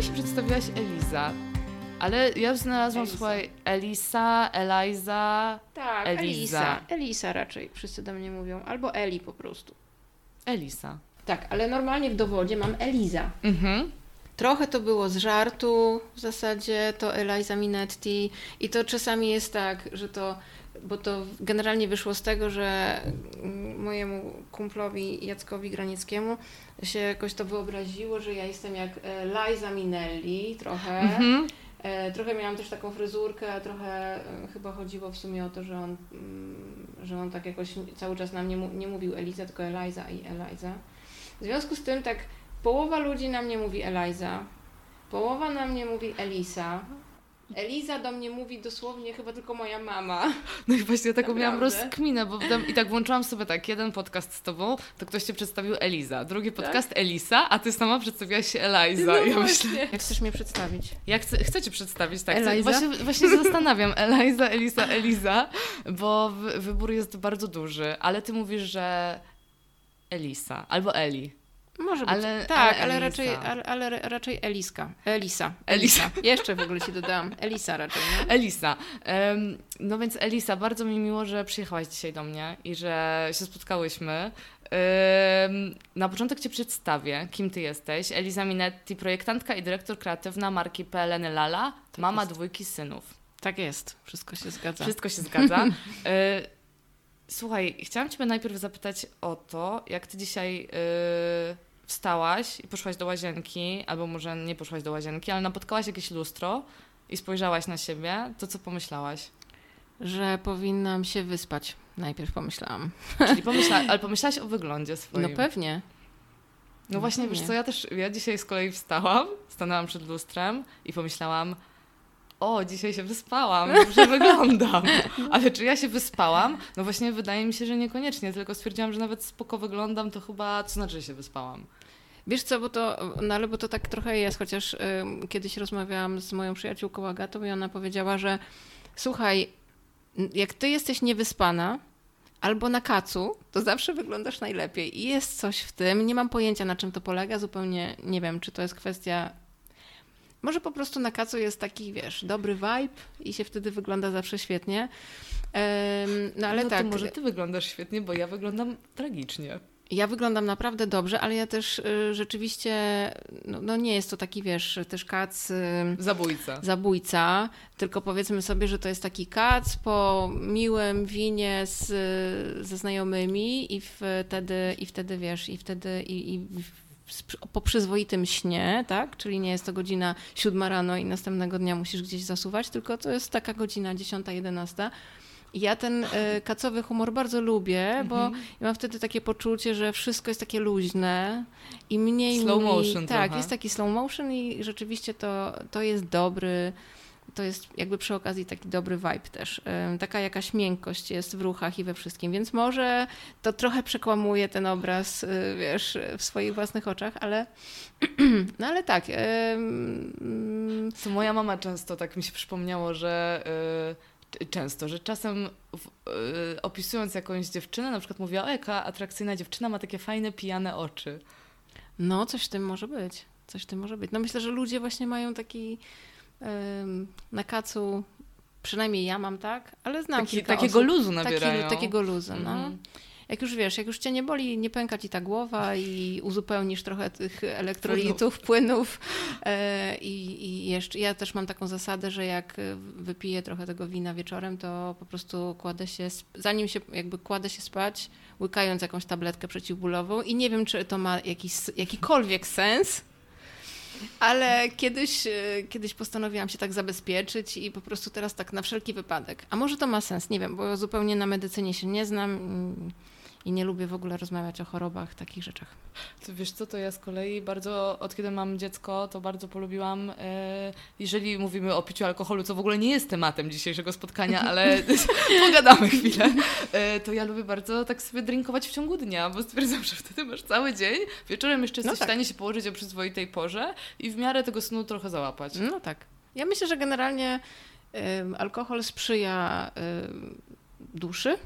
Ty się przedstawiłaś Eliza, ale ja znalazłam, Elisa. słuchaj, Elisa, Eliza, Tak, Eliza. Elisa. Elisa raczej wszyscy do mnie mówią. Albo Eli po prostu. Elisa. Tak, ale normalnie w dowodzie mam Eliza. Mhm. Trochę to było z żartu w zasadzie, to Eliza Minetti i to czasami jest tak, że to, bo to generalnie wyszło z tego, że mm, mojemu kumplowi Jackowi Granieckiemu się jakoś to wyobraziło, że ja jestem jak e, Liza Minelli trochę. Mhm. E, Trochę miałam też taką fryzurkę, a trochę e, chyba chodziło w sumie o to, że on, mm, że on tak jakoś cały czas na mnie mu- nie mówił Eliza, tylko Eliza i Eliza. W związku z tym tak połowa ludzi na mnie mówi Eliza, połowa na mnie mówi Elisa. Eliza do mnie mówi dosłownie chyba tylko moja mama. No i właśnie taką miałam rozkminę, bo tam, i tak włączyłam sobie tak, jeden podcast z tobą, to ktoś cię przedstawił Eliza, drugi podcast Elisa, a ty sama przedstawiłaś się Eliza. ja myślę, Jak chcesz mnie przedstawić? ja chcę, chcę cię przedstawić, tak. Eliza? właśnie, właśnie się zastanawiam, Eliza, Elisa, Eliza, bo wy, wybór jest bardzo duży, ale ty mówisz, że Elisa albo Eli. Może być. Ale- tak, ale ale, Elisa. raczej, ale, ale raczej Eliska. Elisa. Elisa. Jeszcze w ogóle ci dodałam. Elisa raczej. No? Elisa. Em, no więc Elisa, bardzo mi miło, że przyjechałaś dzisiaj do mnie i że się spotkałyśmy. Em, na początek Cię przedstawię, kim Ty jesteś. Eliza Minetti, projektantka i dyrektor kreatywna marki PLN Lala, mama jest. dwójki synów. Tak jest. Wszystko się zgadza. Wszystko się zgadza. E, Słuchaj, chciałam Ciebie najpierw zapytać o to, jak Ty dzisiaj e, wstałaś i poszłaś do łazienki, albo może nie poszłaś do łazienki, ale napotkałaś jakieś lustro i spojrzałaś na siebie, to co pomyślałaś? Że powinnam się wyspać. Najpierw pomyślałam. Czyli pomyśla, ale pomyślałaś o wyglądzie swoim. No pewnie. No właśnie, pewnie. wiesz co, ja też, ja dzisiaj z kolei wstałam, stanęłam przed lustrem i pomyślałam, o, dzisiaj się wyspałam, dobrze wyglądam. Ale czy ja się wyspałam? No właśnie wydaje mi się, że niekoniecznie, tylko stwierdziłam, że nawet spoko wyglądam, to chyba, to znaczy, że się wyspałam. Wiesz co, bo to, no ale bo to tak trochę jest, chociaż ym, kiedyś rozmawiałam z moją przyjaciółką Agatą i ona powiedziała, że słuchaj, jak ty jesteś niewyspana albo na kacu, to zawsze wyglądasz najlepiej i jest coś w tym, nie mam pojęcia na czym to polega, zupełnie nie wiem, czy to jest kwestia może po prostu na kacu jest taki, wiesz, dobry vibe i się wtedy wygląda zawsze świetnie. No ale no tak. to może ty wyglądasz świetnie, bo ja wyglądam tragicznie. Ja wyglądam naprawdę dobrze, ale ja też y, rzeczywiście, no, no nie jest to taki, wiesz, też kac y, Zabójca. zabójca, tylko powiedzmy sobie, że to jest taki kac po miłym winie z, ze znajomymi i wtedy, i wtedy wiesz, i wtedy i, i po przyzwoitym śnie, tak? Czyli nie jest to godzina siódma rano i następnego dnia musisz gdzieś zasuwać, tylko to jest taka godzina dziesiąta, jedenasta. Ja ten y, kacowy humor bardzo lubię, bo Mhm. ja mam wtedy takie poczucie, że wszystko jest takie luźne i mniej Slow mi... motion Tak, trochę. jest taki slow motion i rzeczywiście to, to jest dobry, to jest jakby przy okazji taki dobry vibe też. Ym, Taka jakaś miękkość jest w ruchach i we wszystkim, więc może to trochę przekłamuje ten obraz, y, wiesz, w swoich własnych oczach, ale no ale tak. To moja mama często tak mi się przypomniało, że y, c- często, że czasem w, y, opisując jakąś dziewczynę, na przykład mówiła, o jaka atrakcyjna dziewczyna ma takie fajne, pijane oczy. No, coś w tym może być. Coś w tym może być. No myślę, że ludzie właśnie mają taki ym, na kacu, przynajmniej ja mam tak, ale znam Taki, takiego osób, luzu taki, nabierają. takiego luzu, no. Mhm. Jak już wiesz, jak już cię nie boli, nie pęka ci ta głowa i uzupełnisz trochę tych elektrolitów, płynów e, i, i jeszcze, ja też mam taką zasadę, że jak wypiję trochę tego wina wieczorem, to po prostu kładę się, zanim się jakby kładę się spać, łykając jakąś tabletkę przeciwbólową i nie wiem, czy to ma jakiś, jakikolwiek sens, ale kiedyś, e, kiedyś postanowiłam się tak zabezpieczyć i po prostu teraz tak na wszelki wypadek. A może to ma sens, nie wiem, bo zupełnie na medycynie się nie znam mm, i nie lubię w ogóle rozmawiać o chorobach, takich rzeczach. To wiesz co, to ja z kolei bardzo, od kiedy mam dziecko, to bardzo polubiłam, e, jeżeli mówimy o piciu alkoholu, co w ogóle nie jest tematem dzisiejszego spotkania, ale pogadamy chwilę, e, to ja lubię bardzo tak sobie drinkować w ciągu dnia, bo stwierdzam, że wtedy masz cały dzień, wieczorem jeszcze No jesteś tak. w stanie się położyć o przyzwoitej porze i w miarę tego snu trochę załapać. No tak. Ja myślę, że generalnie alkohol sprzyja duszy,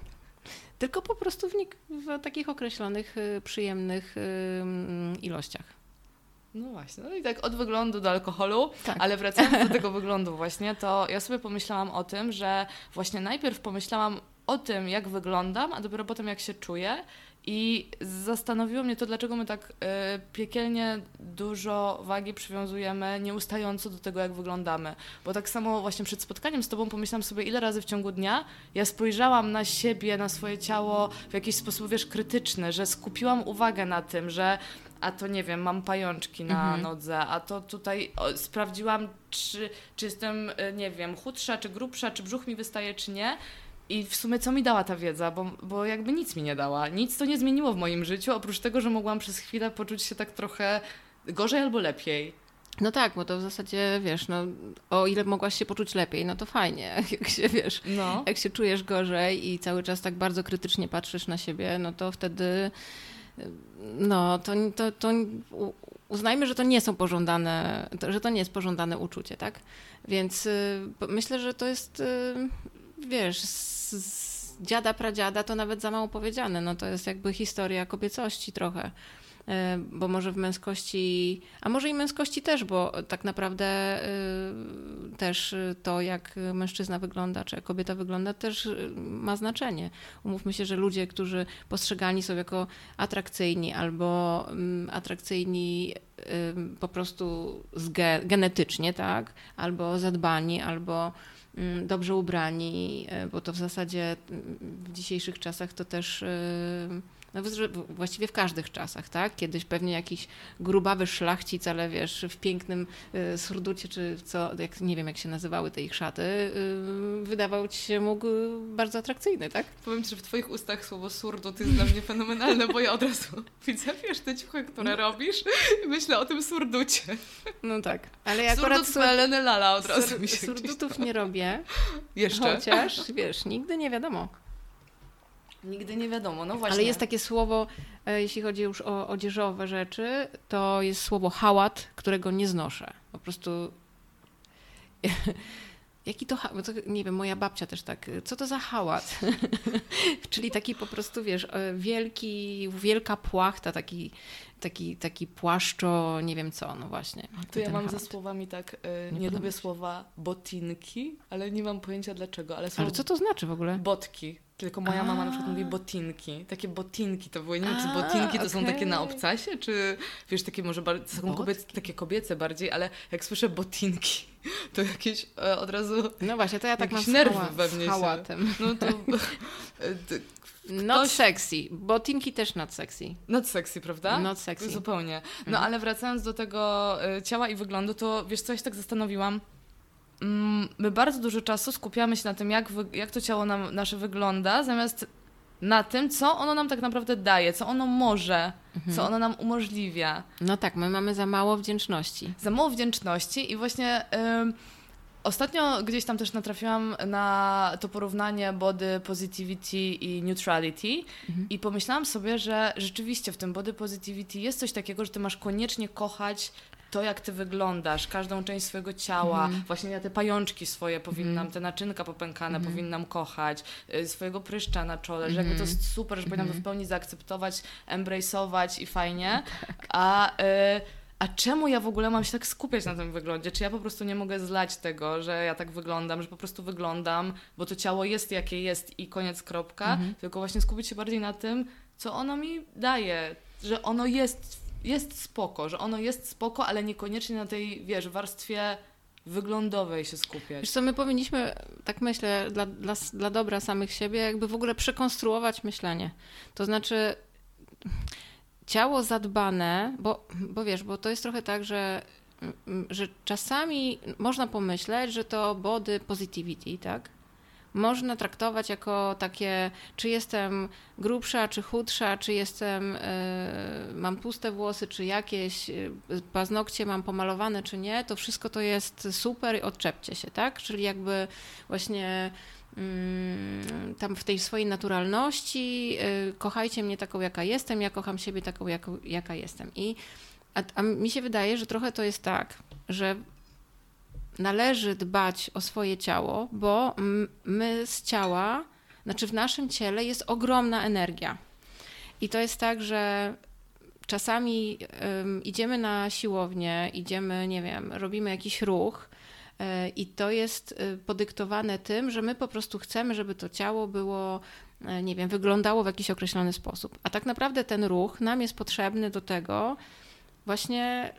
tylko po prostu w, w takich określonych y, przyjemnych ym, ilościach. No właśnie, no i tak od wyglądu do alkoholu, Tak. ale wracając do tego wyglądu właśnie, to ja sobie pomyślałam o tym, że właśnie najpierw pomyślałam o tym, jak wyglądam, a dopiero potem jak się czuję i zastanowiło mnie to, dlaczego my tak y, piekielnie dużo wagi przywiązujemy nieustająco do tego, jak wyglądamy. Bo tak samo właśnie przed spotkaniem z Tobą pomyślałam sobie, ile razy w ciągu dnia ja spojrzałam na siebie, na swoje ciało w jakiś sposób, wiesz, krytyczny, że skupiłam uwagę na tym, że a to nie wiem, mam pajączki na Mhm. nodze, a to tutaj o, sprawdziłam, czy, czy jestem, y, nie wiem, chudsza, czy grubsza, czy brzuch mi wystaje, czy nie. I w sumie co mi dała ta wiedza, bo, bo jakby nic mi nie dała. Nic to nie zmieniło w moim życiu, oprócz tego, że mogłam przez chwilę poczuć się tak trochę gorzej albo lepiej. No tak, bo to w zasadzie, wiesz, no, o ile mogłaś się poczuć lepiej, no to fajnie, jak się, wiesz, No. jak się czujesz gorzej i cały czas tak bardzo krytycznie patrzysz na siebie, no to wtedy, no, to, to, to uznajmy, że to nie są pożądane, że to nie jest pożądane uczucie, tak? Więc y, myślę, że to jest, y, wiesz, z, dziada, pradziada to nawet za mało powiedziane, no to jest jakby historia kobiecości trochę. E, bo może w męskości, a może i męskości też, bo tak naprawdę y, też to, jak mężczyzna wygląda, czy jak kobieta wygląda, też y, ma znaczenie. Umówmy się, że ludzie, którzy postrzegani są jako atrakcyjni albo mm, atrakcyjni po prostu genetycznie, tak, albo zadbani, albo dobrze ubrani, y, bo to w zasadzie mm, w dzisiejszych czasach to też y, no, właściwie w każdych czasach, tak? Kiedyś pewnie jakiś grubawy szlachcic, ale wiesz, w pięknym y, surducie, czy co, jak, nie wiem jak się nazywały te ich szaty, y, wydawał ci się mógł y, bardzo atrakcyjny, tak? Powiem Ci, że w Twoich ustach słowo surdo to jest dla mnie fenomenalne, bo ja od razu widzę, wiesz, te ciuchy, które robisz i myślę o tym surducie. No tak. Ale ja akurat Surdut Lala od razu sur, mi się surdutów nie robię, Jeszcze. chociaż, wiesz, nigdy nie wiadomo. Nigdy nie wiadomo, no właśnie. Ale jest takie słowo, e, jeśli chodzi już o odzieżowe rzeczy, to jest słowo hałat, którego nie znoszę. Po prostu. Jaki to, ha- bo to, nie wiem, moja babcia też tak, co to za hałat? Czyli taki po prostu, wiesz, e, wielki, wielka płachta, taki, taki, taki płaszczo, nie wiem co, no właśnie. To ja mam ze hałat. słowami tak, y, Nie nie, lubię słowa botinki, ale nie mam pojęcia dlaczego, ale Ale co to znaczy w ogóle? botki. Tylko moja mama na przykład A. mówi botinki. Takie botinki to były. Nie wiem, czy A, botinki to są takie na obcasie, czy wiesz, takie może bardziej, są kobiece, takie kobiece bardziej, ale jak słyszę botinki, to jakieś e, od razu, No właśnie, to ja tak mam Jakiś z, nerw hała, we mnie z hałatem. no to e, d- Not Ktoś- sexy. Botinki też not sexy. not sexy, prawda? Not sexy. Zupełnie. No Mhm. ale wracając do tego e, ciała i wyglądu, to wiesz co, ja się tak zastanowiłam. Mm, My bardzo dużo czasu skupiamy się na tym, jak, wy, jak to ciało nam, nasze wygląda, zamiast na tym, co ono nam tak naprawdę daje, co ono może, Mhm. co ono nam umożliwia. No tak, my mamy za mało wdzięczności. Za mało wdzięczności i właśnie ostatnio gdzieś tam też natrafiłam na to porównanie body positivity i neutrality Mhm. i pomyślałam sobie, że rzeczywiście w tym body positivity jest coś takiego, że ty masz koniecznie kochać to, jak ty wyglądasz, każdą część swojego ciała. Mhm. Właśnie ja te pajączki swoje powinnam, te naczynka popękane Mhm. powinnam kochać, y, swojego pryszcza na czole, że jakby to Mhm. jest super, że powinnam to Mhm. w pełni zaakceptować, embrace'ować i fajnie. Tak. A, y, a czemu ja w ogóle mam się tak skupiać na tym wyglądzie? Czy ja po prostu nie mogę zlać tego, że ja tak wyglądam, że po prostu wyglądam, bo to ciało jest jakie jest i koniec kropka, Mhm. tylko właśnie skupić się bardziej na tym, co ono mi daje, że ono jest, jest spoko, że ono jest spoko, ale niekoniecznie na tej, wiesz, warstwie wyglądowej się skupiać. Wiesz co, my powinniśmy, tak myślę, dla, dla, dla dobra samych siebie, jakby w ogóle przekonstruować myślenie. To znaczy ciało zadbane, bo, bo wiesz, bo to jest trochę tak, że, że czasami można pomyśleć, że to body positivity, tak? Można traktować jako takie, czy jestem grubsza, czy chudsza, czy jestem, e, mam puste włosy, czy jakieś e, paznokcie mam pomalowane, czy nie, to wszystko to jest super i odczepcie się, tak? Czyli jakby właśnie mm, tam w tej swojej naturalności y, kochajcie mnie taką, jaka jestem, ja kocham siebie taką, jaką, jaka jestem. I a, a mi się wydaje, że trochę to jest tak, że należy dbać o swoje ciało, bo my z ciała, znaczy w naszym ciele jest ogromna energia. I to jest tak, że czasami idziemy na siłownię, idziemy, nie wiem, robimy jakiś ruch e, i to jest e, podyktowane tym, że my po prostu chcemy, żeby to ciało było, e, nie wiem, wyglądało w jakiś określony sposób. A tak naprawdę ten ruch nam jest potrzebny do tego, właśnie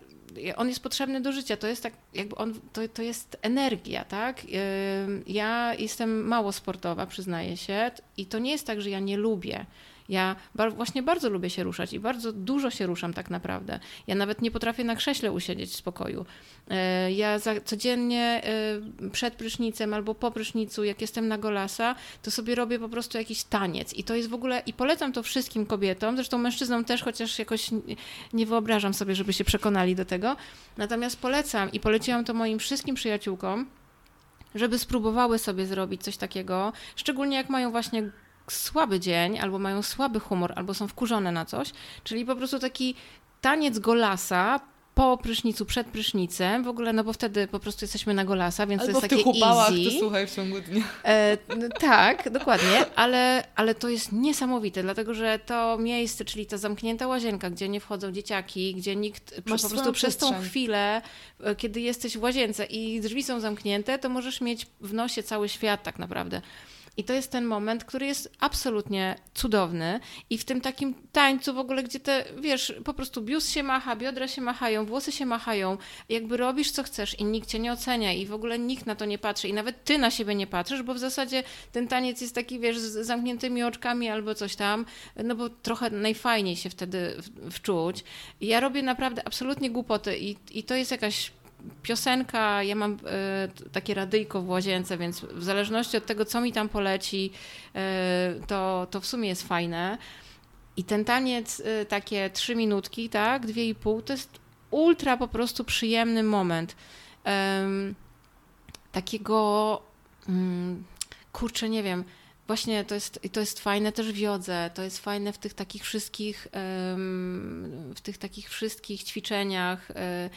on jest potrzebny do życia. To jest tak, jakby on, to, to jest energia, tak? Ja jestem mało sportowa, przyznaję się, i to nie jest tak, że ja nie lubię. Ja właśnie bardzo lubię się ruszać i bardzo dużo się ruszam tak naprawdę. Ja nawet nie potrafię na krześle usiedzieć w spokoju. E, ja codziennie e, przed prysznicem albo po prysznicu, jak jestem na golasa, to sobie robię po prostu jakiś taniec. I to jest w ogóle, i polecam to wszystkim kobietom, zresztą mężczyznom też, chociaż jakoś nie wyobrażam sobie, żeby się przekonali do tego. Natomiast polecam i poleciłam to moim wszystkim przyjaciółkom, żeby spróbowały sobie zrobić coś takiego, szczególnie jak mają właśnie słaby dzień, albo mają słaby humor, albo są wkurzone na coś, czyli po prostu taki taniec golasa po prysznicu, przed prysznicem, w ogóle, no bo wtedy po prostu jesteśmy na golasa, więc Albo to jest takie w tych upałach, easy. to słuchaj w ciągu dnia. E, no, tak, dokładnie, ale, ale to jest niesamowite, dlatego że to miejsce, czyli ta zamknięta łazienka, gdzie nie wchodzą dzieciaki, gdzie nikt Masz po prostu przez tą chwilę, e, kiedy jesteś w łazience i drzwi są zamknięte, to możesz mieć w nosie cały świat tak naprawdę. I to jest ten moment, który jest absolutnie cudowny. I w tym takim tańcu w ogóle, gdzie te, wiesz, po prostu biust się macha, biodra się machają, włosy się machają, jakby robisz co chcesz i nikt cię nie ocenia i w ogóle nikt na to nie patrzy i nawet ty na siebie nie patrzysz, bo w zasadzie ten taniec jest taki, wiesz, z zamkniętymi oczkami albo coś tam, no bo trochę najfajniej się wtedy wczuć. Ja robię naprawdę absolutnie głupoty i, i to jest jakaś piosenka, ja mam y, takie radyjko w łazience, więc w zależności od tego, co mi tam poleci, y, to, to w sumie jest fajne. I ten taniec, y, takie trzy minutki, tak, dwie i pół, to jest ultra po prostu przyjemny moment. takiego, um, kurczę, nie wiem, właśnie to jest, to jest fajne też w jodze, to jest fajne w tych takich wszystkich, w tych takich wszystkich ćwiczeniach, Mm,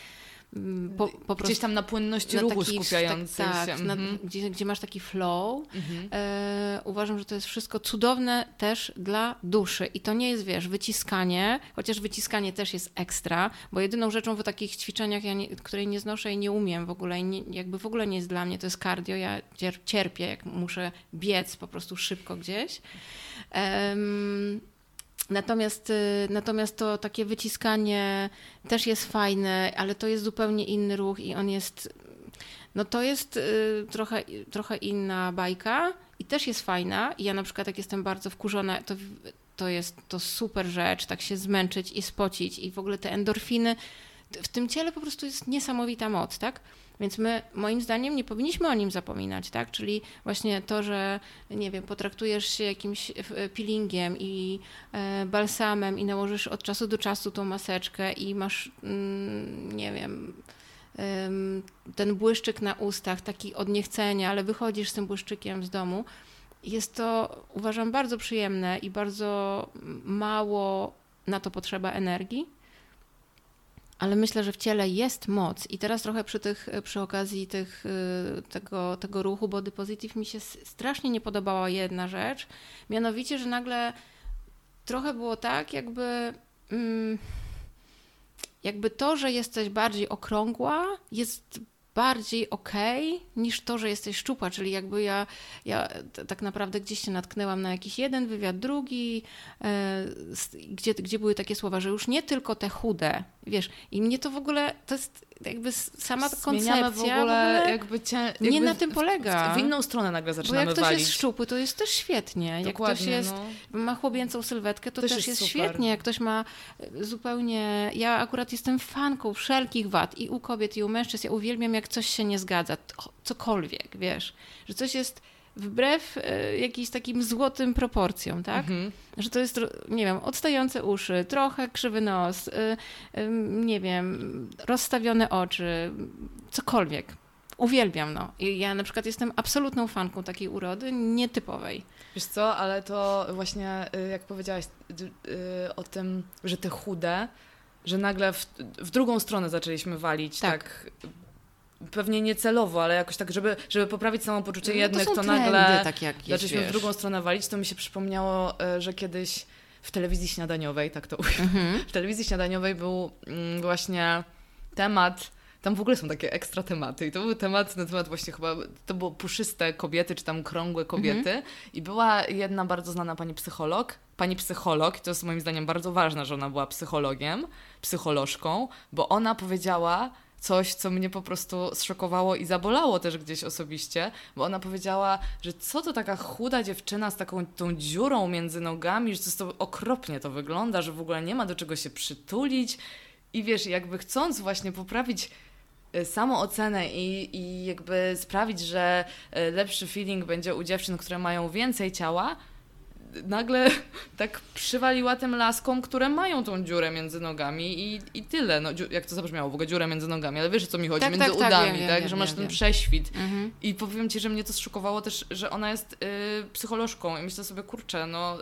po, po Gdzieś tam na płynności na ruchu taki, skupiający tak, się. Na, mhm. gdzie, gdzie, masz taki flow. Mhm. E, uważam, że to jest wszystko cudowne też dla duszy. I to nie jest, wiesz, wyciskanie, chociaż wyciskanie też jest ekstra, bo jedyną rzeczą w takich ćwiczeniach, ja nie, której nie znoszę i nie umiem w ogóle, i nie, jakby w ogóle nie jest dla mnie, to jest cardio. Ja cierpię, jak muszę biec po prostu szybko gdzieś. Um, Natomiast, y, natomiast to takie wyciskanie też jest fajne, ale to jest zupełnie inny ruch i on jest, no to jest y, trochę, trochę inna bajka i też jest fajna. I ja na przykład jak jestem bardzo wkurzona, to, to jest to super rzecz, tak się zmęczyć i spocić i w ogóle te endorfiny, w tym ciele po prostu jest niesamowita moc, tak? Więc my, moim zdaniem, nie powinniśmy o nim zapominać, tak? Czyli właśnie to, że, nie wiem, potraktujesz się jakimś e, peelingiem i e, balsamem i nałożysz od czasu do czasu tą maseczkę i masz, mm, nie wiem, ten błyszczyk na ustach, taki od niechcenia, ale wychodzisz z tym błyszczykiem z domu. Jest to, uważam, bardzo przyjemne i bardzo mało na to potrzeba energii ale myślę, że w ciele jest moc. I teraz trochę przy, tych, przy okazji tych, y, tego, tego ruchu body positive mi się strasznie nie podobała jedna rzecz, mianowicie, że nagle trochę było tak, jakby. Mm, jakby to, że jesteś bardziej okrągła, jest bardziej okej okay, niż to, że jesteś szczupła, czyli jakby ja, ja tak naprawdę gdzieś się natknęłam na jakiś jeden wywiad, drugi, e, gdzie, gdzie były takie słowa, że już nie tylko te chude, wiesz, i mnie to w ogóle, to jest jakby sama koncepcja w ogóle, w ogóle jakby, cie, jakby nie na tym polega. W, w, inną stronę nagle zaczynamy Bo jak ktoś walić. jest szczupły, to jest też świetnie. Dokładnie, jak ktoś jest, no. ma chłopięcą sylwetkę, to też, też jest, jest świetnie. Jak ktoś ma e, zupełnie... Ja akurat jestem fanką wszelkich wad i u kobiet, i u mężczyzn. Ja uwielbiam, jak coś się nie zgadza. Cokolwiek, wiesz. Że coś jest wbrew y, jakimś takim złotym proporcjom, tak? Mhm. Że to jest, nie wiem, odstające uszy, trochę krzywy nos, y, y, nie wiem, rozstawione oczy, cokolwiek. Uwielbiam, no. I ja na przykład jestem absolutną fanką takiej urody, nietypowej. Wiesz co, ale to właśnie, jak powiedziałaś o tym, że te chude, że nagle w, w drugą stronę zaczęliśmy walić, tak, tak pewnie niecelowo, ale jakoś tak, żeby, żeby poprawić samopoczucie no, jednych, to, to nagle tak zaczęliśmy w drugą stronę walić, to mi się przypomniało, e, że kiedyś w telewizji śniadaniowej, tak to ujmę. W telewizji śniadaniowej był mm, właśnie temat tam w ogóle są takie ekstra tematy i to był temat na temat właśnie chyba, to było puszyste kobiety, czy tam krągłe kobiety Mhm. i była jedna bardzo znana pani psycholog, pani psycholog i to jest moim zdaniem bardzo ważne, że ona była psychologiem, psycholożką, bo ona powiedziała coś, co mnie po prostu zszokowało i zabolało też gdzieś osobiście, bo ona powiedziała, że co to taka chuda dziewczyna z taką tą dziurą między nogami, że to, to okropnie to wygląda, że w ogóle nie ma do czego się przytulić. I wiesz, jakby chcąc właśnie poprawić y, samoocenę i, i jakby sprawić, że y, lepszy feeling będzie u dziewczyn, które mają więcej ciała, nagle tak przywaliła tym laskom, które mają tą dziurę między nogami i, i tyle. No, jak to zabrzmiało? W ogóle dziurę między nogami, ale wiesz o co mi chodzi? Tak, między tak, tak, udami, wiem, tak? wiem, że masz wiem, ten prześwit. Mhm. I powiem Ci, że mnie to zszokowało też, że ona jest y, psycholożką i myślę sobie, kurczę, no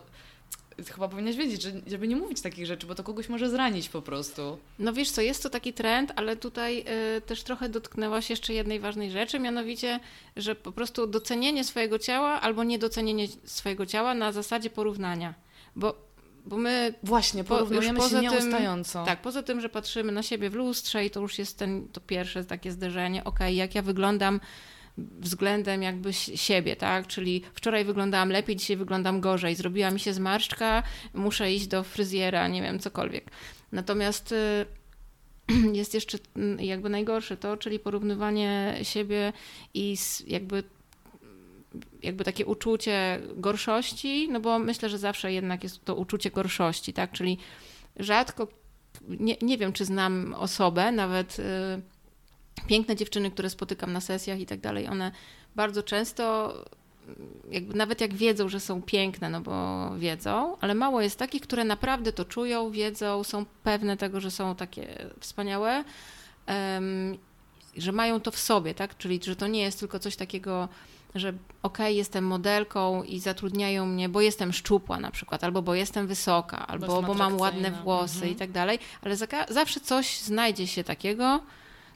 chyba powinnaś wiedzieć, że, żeby nie mówić takich rzeczy, bo to kogoś może zranić po prostu. No wiesz co, jest to taki trend, ale tutaj y, też trochę dotknęłaś jeszcze jednej ważnej rzeczy, mianowicie, że po prostu docenienie swojego ciała albo niedocenienie swojego ciała na zasadzie porównania. Bo, bo my Właśnie, Po- porównujemy już poza się tym- nieustająco. Tak, poza tym, że patrzymy na siebie w lustrze i to już jest ten, to pierwsze takie zderzenie, okej, jak ja wyglądam względem jakby si- siebie, tak? Czyli wczoraj wyglądałam lepiej, dzisiaj wyglądam gorzej, zrobiła mi się zmarszczka, muszę iść do fryzjera, nie wiem, cokolwiek. Natomiast y, jest jeszcze mm, jakby najgorsze to, czyli porównywanie siebie i jakby jakby takie uczucie gorszości, no bo myślę, że zawsze jednak jest to uczucie gorszości, tak? Czyli rzadko, nie, nie wiem, czy znam osobę, nawet y, piękne dziewczyny, które spotykam na sesjach i tak dalej, one bardzo często, jakby nawet jak wiedzą, że są piękne, no bo wiedzą, ale mało jest takich, które naprawdę to czują, wiedzą, są pewne tego, że są takie wspaniałe, em, że mają to w sobie, tak? Czyli, że to nie jest tylko coś takiego, że okej, jestem modelką i zatrudniają mnie, bo jestem szczupła na przykład, albo bo jestem wysoka, albo bo mam ładne atrakcyjna. włosy Mhm. i tak dalej, ale zaka- zawsze coś znajdzie się takiego,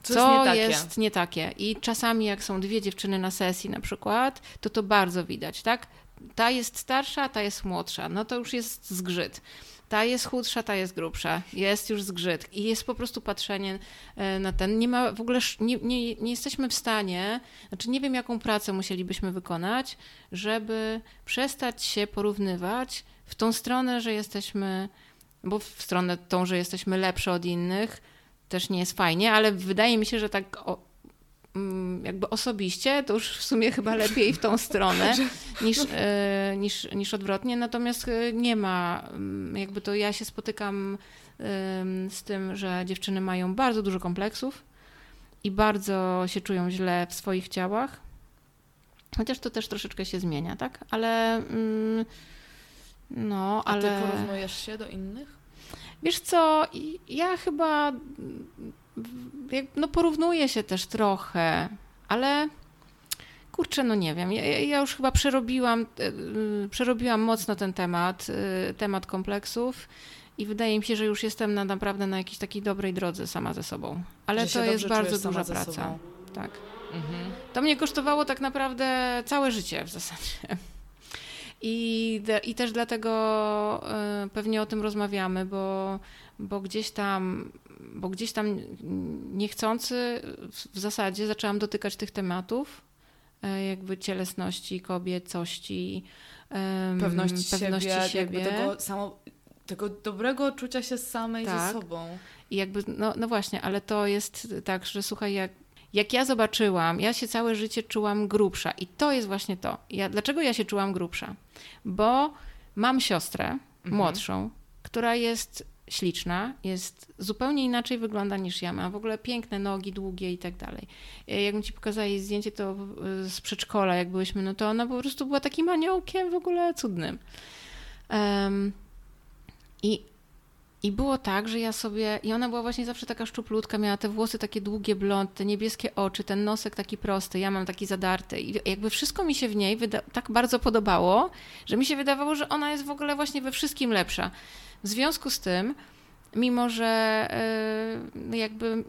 Co co, jest nie takie. jest nie takie. I czasami jak są dwie dziewczyny na sesji na przykład, to to bardzo widać, tak? Ta jest starsza, ta jest młodsza, no to już jest zgrzyt. Ta jest chudsza, ta jest grubsza. Jest już zgrzyt. I jest po prostu patrzenie e, na ten. Nie ma w ogóle, nie, nie, nie jesteśmy w stanie, znaczy nie wiem, jaką pracę musielibyśmy wykonać, żeby przestać się porównywać w tą stronę, że jesteśmy, bo w stronę tą, że jesteśmy lepsze od innych, też nie jest fajnie, ale wydaje mi się, że tak o, mm, jakby osobiście to już w sumie chyba lepiej w tą stronę niż, e, niż, niż odwrotnie. Natomiast e, nie ma, mm, jakby to ja się spotykam z tym, że dziewczyny mają bardzo dużo kompleksów i bardzo się czują źle w swoich ciałach. Chociaż to też troszeczkę się zmienia, tak? Ale mm, no, A ale ty porównujesz się do innych? Wiesz co, ja chyba no porównuję się też trochę, ale kurczę, no nie wiem, ja, ja już chyba przerobiłam, e, y, przerobiłam mocno ten temat, y, temat kompleksów i wydaje mi się, że już jestem na, naprawdę na jakiejś takiej dobrej drodze sama ze sobą. Ale to jest bardzo duża praca. Tak. Mhm. To mnie kosztowało tak naprawdę całe życie w zasadzie. I, i też dlatego e, pewnie o tym rozmawiamy, bo, bo gdzieś tam, bo gdzieś tam niechcący w, zasadzie zaczęłam dotykać tych tematów, e, jakby cielesności, kobiecości, Pewności, pewności siebie, siebie. Tego, samo, tego dobrego czucia się samej Tak. ze sobą. I jakby, no, no właśnie, ale to jest tak, że słuchaj, jak, jak ja zobaczyłam, ja się całe życie czułam grubsza i to jest właśnie to. Ja, dlaczego ja się czułam grubsza? Bo mam siostrę młodszą, która jest śliczna, jest zupełnie inaczej wygląda niż ja, ma w ogóle piękne nogi, długie i tak dalej. E, Jakbym ci pokazała jej zdjęcie to z przedszkola, jak byłyśmy, no to ona po prostu była takim aniołkiem w ogóle cudnym. Em, I i było tak, że ja sobie. I ona była właśnie zawsze taka szczuplutka, miała te włosy takie długie, blond, te niebieskie oczy, ten nosek taki prosty, ja mam taki zadarty. I jakby wszystko mi się w niej tak bardzo podobało, że mi się wydawało, że ona jest w ogóle właśnie we wszystkim lepsza. W związku z tym, mimo że yy, jakby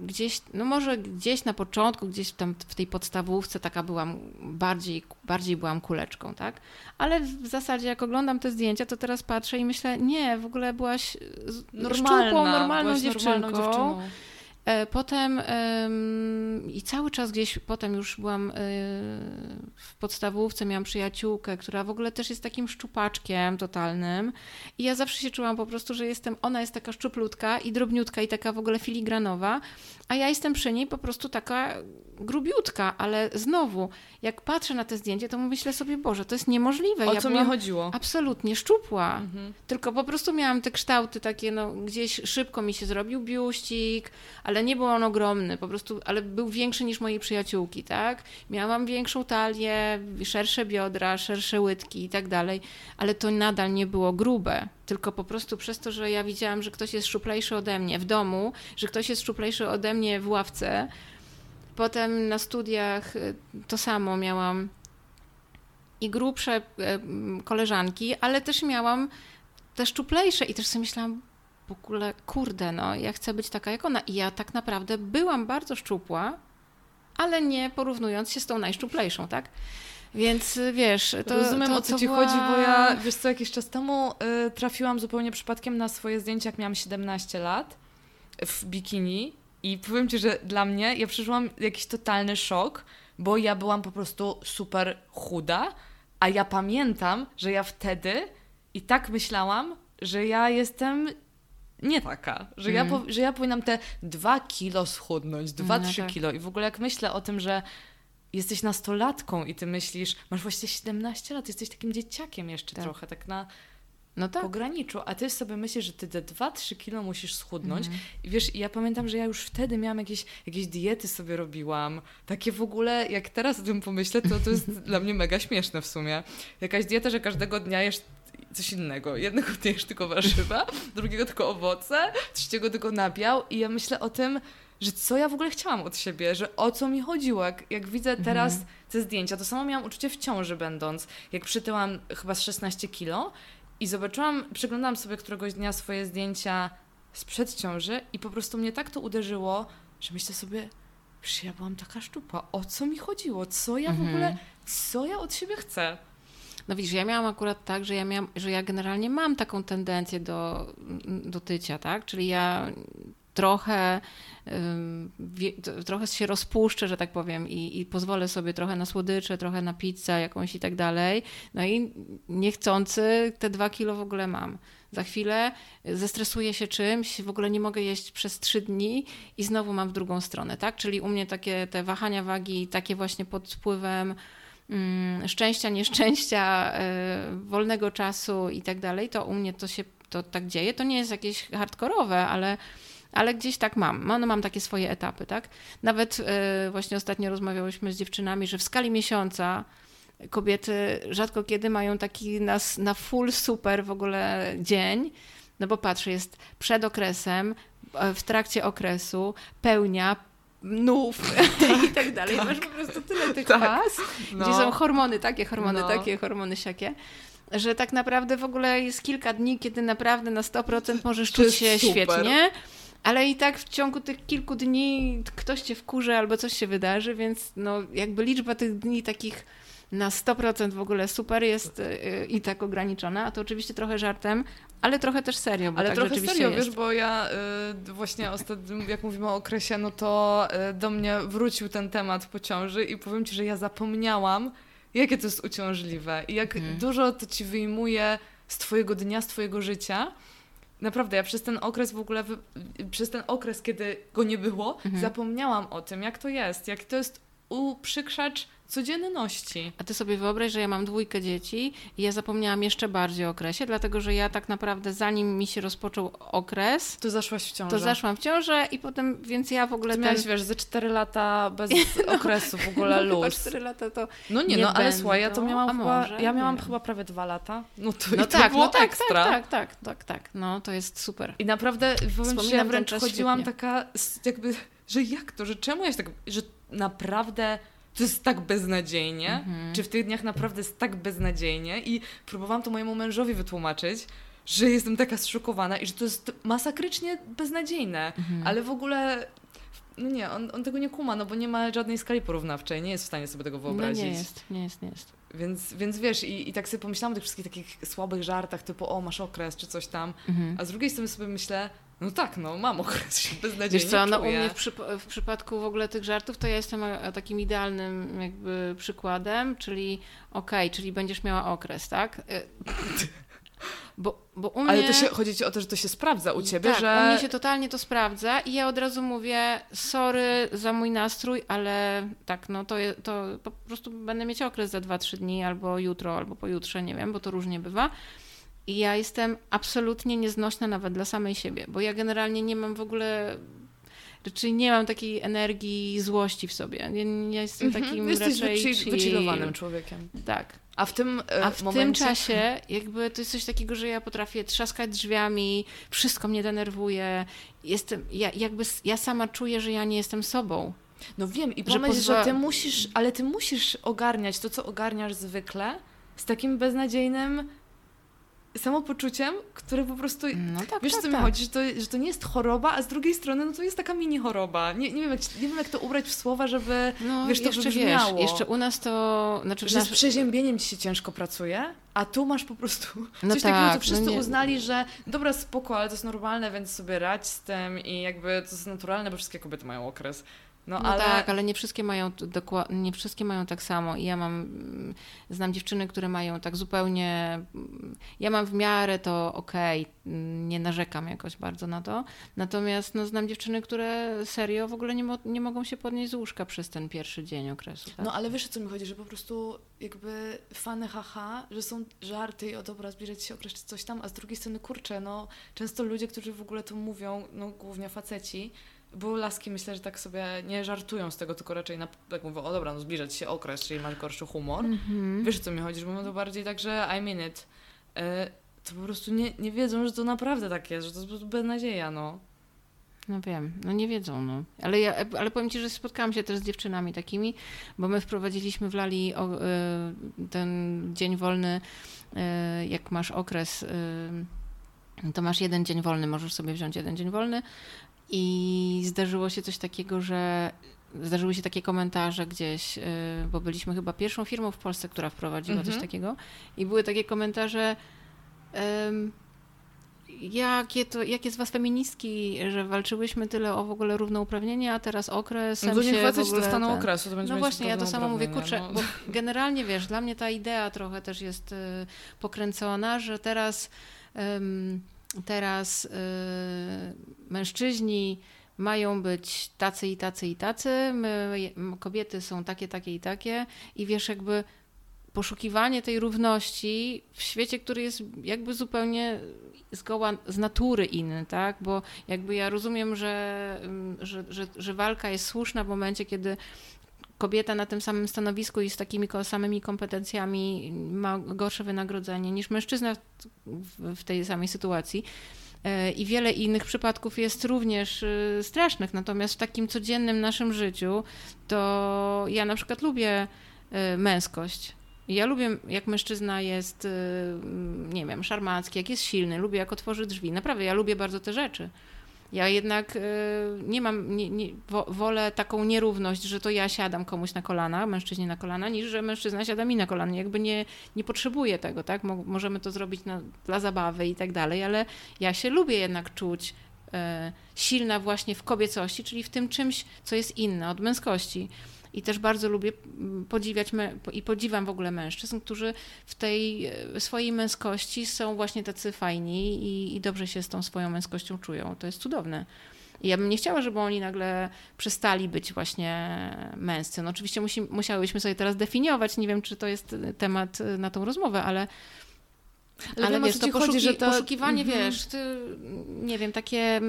gdzieś, no może gdzieś na początku, gdzieś tam w tej podstawówce taka byłam bardziej, bardziej byłam kuleczką, tak? Ale w zasadzie jak oglądam te zdjęcia, to teraz patrzę i myślę, nie, w ogóle byłaś normalna, szczupłą, normalną dziewczynką. Normalną dziewczyną. E, potem i cały czas gdzieś potem już byłam e, w podstawówce, miałam przyjaciółkę, która w ogóle też jest takim szczupaczkiem totalnym. I ja zawsze się czułam po prostu, że jestem, ona jest taka szczuplutka i drobniutka i taka w ogóle filigranowa, a ja jestem przy niej po prostu taka grubiutka, ale znowu, jak patrzę na te zdjęcie, to myślę sobie, Boże, to jest niemożliwe. O ja co mi chodziło? Absolutnie szczupła. Mhm. Tylko po prostu miałam te kształty takie, no gdzieś szybko mi się zrobił biuścik, ale nie był on ogromny, po prostu, ale był większy niż mojej przyjaciółki, tak? Miałam większą talię, szersze biodra, szersze łydki i tak dalej, ale to nadal nie było grube tylko po prostu przez to, że ja widziałam, że ktoś jest szczuplejszy ode mnie w domu, że ktoś jest szczuplejszy ode mnie w ławce, Potem na studiach y, to samo miałam i grubsze y, koleżanki, ale też miałam te szczuplejsze i też sobie myślałam, w ogóle, kurde, no, ja chcę być taka jak ona. I ja tak naprawdę byłam bardzo szczupła, ale nie porównując się z tą najszczuplejszą, tak? Więc y, wiesz, to. Rozumiem to, o co ci była... chodzi, bo ja wiesz co, jakiś czas temu y, trafiłam zupełnie przypadkiem na swoje zdjęcia, jak miałam 17 lat w bikini i powiem ci, że dla mnie ja przeżyłam jakiś totalny szok, bo ja byłam po prostu super chuda, a ja pamiętam, że ja wtedy i tak myślałam, że ja jestem nie taka, że, mm. ja, po, że ja powinnam te dwa kilo schudnąć, dwa, no, trzy tak. kilo. I w ogóle jak myślę o tym, że jesteś nastolatką i ty myślisz, masz właśnie 17 lat, jesteś takim dzieciakiem jeszcze tak. trochę, tak na no tak. pograniczu, a ty sobie myślisz, że ty te 2-3 kilo musisz schudnąć. Mm. I wiesz, ja pamiętam, że ja już wtedy miałam jakieś, jakieś diety sobie robiłam. Takie w ogóle, jak teraz o tym pomyślę, to to jest dla mnie mega śmieszne w sumie. Jakaś dieta, że każdego dnia jesz coś innego. Jednego dnia jesz tylko warzywa, drugiego tylko owoce, trzeciego tylko nabiał i ja myślę o tym, że co ja w ogóle chciałam od siebie, że o co mi chodziło. Jak, jak widzę teraz mhm. te zdjęcia, to samo miałam uczucie w ciąży będąc. Jak przytyłam chyba z 16 kilo i zobaczyłam, przeglądałam sobie któregoś dnia swoje zdjęcia sprzed ciąży i po prostu mnie tak to uderzyło, że myślę sobie, że ja byłam taka szczupa. O co mi chodziło? Co ja mhm. w ogóle, co ja od siebie chcę? No widzisz, ja miałam akurat tak, że ja, miałam, że ja generalnie mam taką tendencję do, do tycia, tak? Czyli ja trochę, trochę się rozpuszczę, że tak powiem, i, i pozwolę sobie trochę na słodycze, trochę na pizzę jakąś i tak dalej. No i niechcący te dwa kilo w ogóle mam. Za chwilę zestresuję się czymś, w ogóle nie mogę jeść przez trzy dni i znowu mam w drugą stronę, tak? Czyli u mnie takie te wahania wagi, takie właśnie pod wpływem szczęścia, nieszczęścia, y, wolnego czasu i tak dalej, to u mnie to się to tak dzieje. To nie jest jakieś hardkorowe, ale ale gdzieś tak mam. No, mam takie swoje etapy, tak? Nawet yy, właśnie ostatnio rozmawiałyśmy z dziewczynami, że w skali miesiąca kobiety rzadko kiedy mają taki na, na full super w ogóle dzień, no bo patrzę, jest przed okresem, w trakcie okresu, pełnia, nów i tak dalej. Tak. Masz po prostu tyle tych tak. faz, no. gdzie są hormony takie, hormony no. takie, hormony siakie że tak naprawdę w ogóle jest kilka dni, kiedy naprawdę na 100% możesz czuć się super. świetnie, ale i tak w ciągu tych kilku dni ktoś cię wkurzy albo coś się wydarzy, więc no jakby liczba tych dni takich na 100% w ogóle super jest yy, i tak ograniczona, a to oczywiście trochę żartem, ale trochę też serio. Bo ale tak trochę serio, jest. wiesz, bo ja y, właśnie ostatnio, jak mówimy o okresie, no to y, do mnie wrócił ten temat po ciąży i powiem Ci, że ja zapomniałam, jakie to jest uciążliwe i jak hmm. dużo to Ci wyjmuje z Twojego dnia, z Twojego życia. Naprawdę, ja przez ten okres w ogóle, przez ten okres, kiedy go nie było, mhm. zapomniałam o tym, jak to jest, jak to jest uprzykrzacz codzienności. A ty sobie wyobraź, że ja mam dwójkę dzieci i ja zapomniałam jeszcze bardziej o okresie, dlatego że ja tak naprawdę zanim mi się rozpoczął okres... To zaszłaś w ciążę. To zaszłam w ciążę i potem, więc ja w ogóle... Ty miałaś, ten... wiesz, ze 4 lata bez okresu w ogóle no, luz. 4 lata to No nie, nie no ale słuchaj, ja to miałam chyba, ja miałam chyba prawie 2 lata. No to, no to tak, było no tak, ekstra. Tak, tak, tak, tak, tak, no to jest super. I naprawdę, powiem Ci, ja wręcz chodziłam świetnie. taka jakby, że jak to, że czemu ja się tak, że naprawdę to jest tak beznadziejnie, mhm. czy w tych dniach naprawdę jest tak beznadziejnie i próbowałam to mojemu mężowi wytłumaczyć, że jestem taka zszokowana i że to jest masakrycznie beznadziejne, mhm. ale w ogóle no nie, on, on tego nie kuma, no bo nie ma żadnej skali porównawczej, nie jest w stanie sobie tego wyobrazić. No nie jest, nie jest, nie jest. Więc, więc wiesz, i, i tak sobie pomyślałam o tych wszystkich takich słabych żartach, typu o, masz okres, czy coś tam, Mhm. a z drugiej strony sobie myślę, no tak, no mam okres, się beznadziejnie Wiesz co, no u mnie w, przypa- w przypadku w ogóle tych żartów, to ja jestem e, takim idealnym jakby przykładem, czyli okej, czyli będziesz miała okres, tak? E, Bo, bo u mnie... Ale to się, chodzi ci o to, że to się sprawdza u ciebie, tak, że... u mnie się totalnie to sprawdza i ja od razu mówię sorry za mój nastrój, ale tak, no to, je- to po prostu będę mieć okres za 2-3 dni, albo jutro, albo pojutrze, nie wiem, bo to różnie bywa. I ja jestem absolutnie nieznośna nawet dla samej siebie, bo ja generalnie nie mam w ogóle, raczej nie mam takiej energii złości w sobie. Ja, ja jestem Mhm, takim Jesteś raczej wychi- chill. wychillowanym człowiekiem. Tak. A w tym e, A w momencie... tym czasie jakby to jest coś takiego, że ja potrafię trzaskać drzwiami, wszystko mnie denerwuje. Jestem, ja, jakby ja sama czuję, że ja nie jestem sobą. No wiem i że pomyśl, że, pozwa- ty musisz, ale ty musisz ogarniać to, co ogarniasz zwykle, z takim beznadziejnym samopoczuciem, które po prostu... No tak, Wiesz, tak, co mi tak. chodzi, że to, że to nie jest choroba, a z drugiej strony no to jest taka mini choroba. Nie, nie, wiem, jak, nie wiem, jak to ubrać w słowa, żeby No, wiesz, to jeszcze wybrzmiało. wiesz, jeszcze u nas to, znaczy że z nasz... przeziębieniem ci się ciężko pracuje, a tu masz po prostu No coś takiego, tak, co no wszyscy nie- uznali, że dobra, spoko, ale to jest normalne, więc sobie radź z tym i jakby to jest naturalne, bo wszystkie kobiety mają okres. No, No ale... tak, ale nie wszystkie mają t- dokła- nie wszystkie mają tak samo i ja mam mm, znam dziewczyny, które mają tak zupełnie mm, ja mam w miarę to okej, mm, nie narzekam jakoś bardzo na to. Natomiast no, znam dziewczyny, które serio w ogóle nie, mo- nie mogą się podnieść z łóżka przez ten pierwszy dzień okresu. Tak? No ale wiesz o co mi chodzi, że po prostu jakby fany haha, że są żarty i o dobra, zbliżać się okres czy coś tam, a z drugiej strony kurczę, no często ludzie, którzy w ogóle to mówią, no głównie faceci, bo laski myślę, że tak sobie nie żartują z tego, tylko raczej na, tak mówią, o dobra, no zbliżać się okres, czyli masz gorszy humor. Mhm. Wiesz o co mi chodzi, mówią to bardziej tak, że I mean it. E, to po prostu nie, nie wiedzą, że to naprawdę tak jest, że to jest beznadzieja, no. No wiem, no nie wiedzą, no. Ale, ja, ale powiem Ci, że spotkałam się też z dziewczynami takimi, bo my wprowadziliśmy w Lali o, y, ten dzień wolny, y, jak masz okres, to masz jeden dzień wolny, możesz sobie wziąć jeden dzień wolny i zdarzyło się coś takiego, że zdarzyły się takie komentarze gdzieś, y, bo byliśmy chyba pierwszą firmą w Polsce, która wprowadziła Mhm. coś takiego i były takie komentarze em, jakie, to, jakie z was feministki, że walczyłyśmy tyle o w ogóle równouprawnienie, a teraz okres. No to niech faceci dostaną ten... okresu, to będzie No właśnie, ja to samo mówię, kurczę, no. bo generalnie wiesz, dla mnie ta idea trochę też jest y, pokręcona, że teraz, ym, teraz y, mężczyźni mają być tacy i tacy i tacy, my, kobiety są takie, takie i takie i wiesz, jakby poszukiwanie tej równości w świecie, który jest jakby zupełnie zgoła z natury inny, tak? Bo jakby ja rozumiem, że, ym, że, że, że walka jest słuszna w momencie, kiedy kobieta na tym samym stanowisku i z takimi samymi kompetencjami ma gorsze wynagrodzenie niż mężczyzna w tej samej sytuacji. E, I wiele innych przypadków jest również y, strasznych. Natomiast w takim codziennym naszym życiu to ja na przykład lubię y, męskość. Ja lubię, jak mężczyzna jest, y, nie wiem, szarmacki, jak jest silny, lubię, jak otworzy drzwi. Naprawdę, ja lubię bardzo te rzeczy. Ja jednak y, nie mam, nie, nie, wo, wolę taką nierówność, że to ja siadam komuś na kolana, mężczyźnie na kolana, niż że mężczyzna siada mi na kolana. Jakby nie, nie potrzebuję tego, tak? Mo, możemy to zrobić na, dla zabawy i tak dalej, ale ja się lubię jednak czuć y, silna właśnie w kobiecości, czyli w tym czymś, co jest inne od męskości. I też bardzo lubię mm, podziwiać i podziwiam w ogóle mężczyzn, którzy w tej e, swojej męskości są właśnie tacy fajni i, i dobrze się z tą swoją męskością czują. To jest cudowne. I ja bym nie chciała, żeby oni nagle przestali być właśnie męscy. No oczywiście musi, musiałyśmy sobie teraz definiować, nie wiem, czy to jest e, temat e, na tą rozmowę, ale, Ale ale wiesz, to chodzi, poszuki, że to- poszukiwanie, Mhm. wiesz, ty, nie wiem, takie...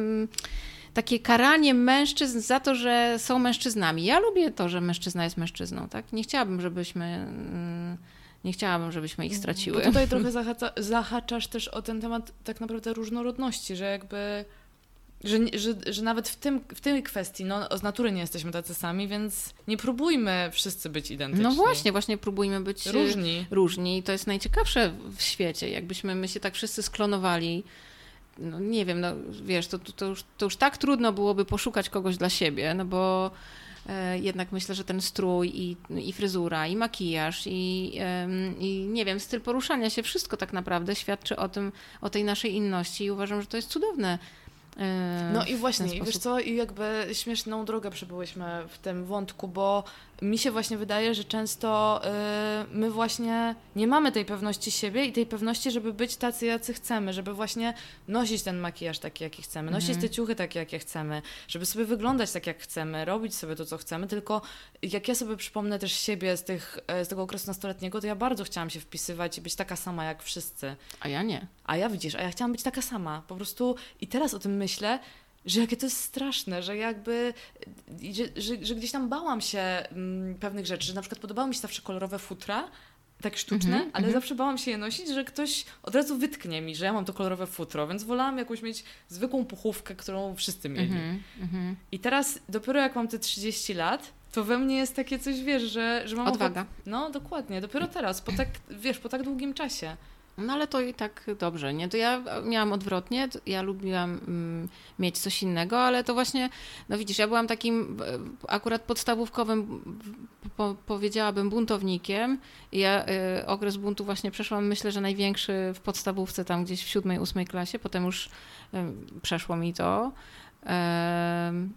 Takie karanie mężczyzn za to, że są mężczyznami. Ja lubię to, że mężczyzna jest mężczyzną, tak? Nie chciałabym, żebyśmy mm, nie chciałabym, żebyśmy ich straciły. Bo tutaj trochę zahacza, zahaczasz też o ten temat tak naprawdę różnorodności, że jakby. Że, że, że nawet w, tym, w tej kwestii, no, z natury nie jesteśmy tacy sami, więc nie próbujmy wszyscy być identyczni. No właśnie, właśnie próbujmy być y, Różni. różni. I to jest najciekawsze w świecie. Jakbyśmy my się tak wszyscy sklonowali no nie wiem, no wiesz, to, to, już, to już tak trudno byłoby poszukać kogoś dla siebie, no bo e, jednak myślę, że ten strój i, i fryzura, i makijaż, i, i nie wiem, styl poruszania się, wszystko tak naprawdę świadczy o tym, o tej naszej inności i uważam, że to jest cudowne no i właśnie, wiesz co, i jakby śmieszną drogę przebyłyśmy w tym wątku, bo mi się właśnie wydaje, że często y, my właśnie nie mamy tej pewności siebie i tej pewności, żeby być tacy, jacy chcemy, żeby właśnie nosić ten makijaż taki, jaki chcemy, nosić mhm. te ciuchy takie, jakie chcemy, żeby sobie wyglądać tak, jak chcemy, robić sobie to, co chcemy, tylko jak ja sobie przypomnę też siebie z, tych, e, z tego okresu nastoletniego, to ja bardzo chciałam się wpisywać i być taka sama jak wszyscy. A ja nie. A ja widzisz, a ja chciałam być taka sama, po prostu i teraz o tym myślę, że jakie to jest straszne, że jakby, że, że, że gdzieś tam bałam się mm, pewnych rzeczy, że na przykład podobały mi się zawsze kolorowe futra, tak sztuczne, mm -hmm, ale mm -hmm. zawsze bałam się je nosić, że ktoś od razu wytknie mi, że ja mam to kolorowe futro, więc wolałam jakąś mieć zwykłą puchówkę, którą wszyscy mieli. Mm -hmm, I teraz dopiero jak mam te 30 lat, to we mnie jest takie coś, wiesz, że, że mam... Odwaga. Ochot... No, dokładnie, dopiero teraz, po tak, wiesz, po tak długim czasie. No ale to i tak dobrze, nie? To ja miałam odwrotnie, ja lubiłam mm, mieć coś innego, ale to właśnie, no widzisz, ja byłam takim e, akurat podstawówkowym, po, powiedziałabym, buntownikiem. Ja y, okres buntu właśnie przeszłam, myślę, że największy w podstawówce, tam gdzieś w siódmej, ósmej klasie, potem już y, przeszło mi to.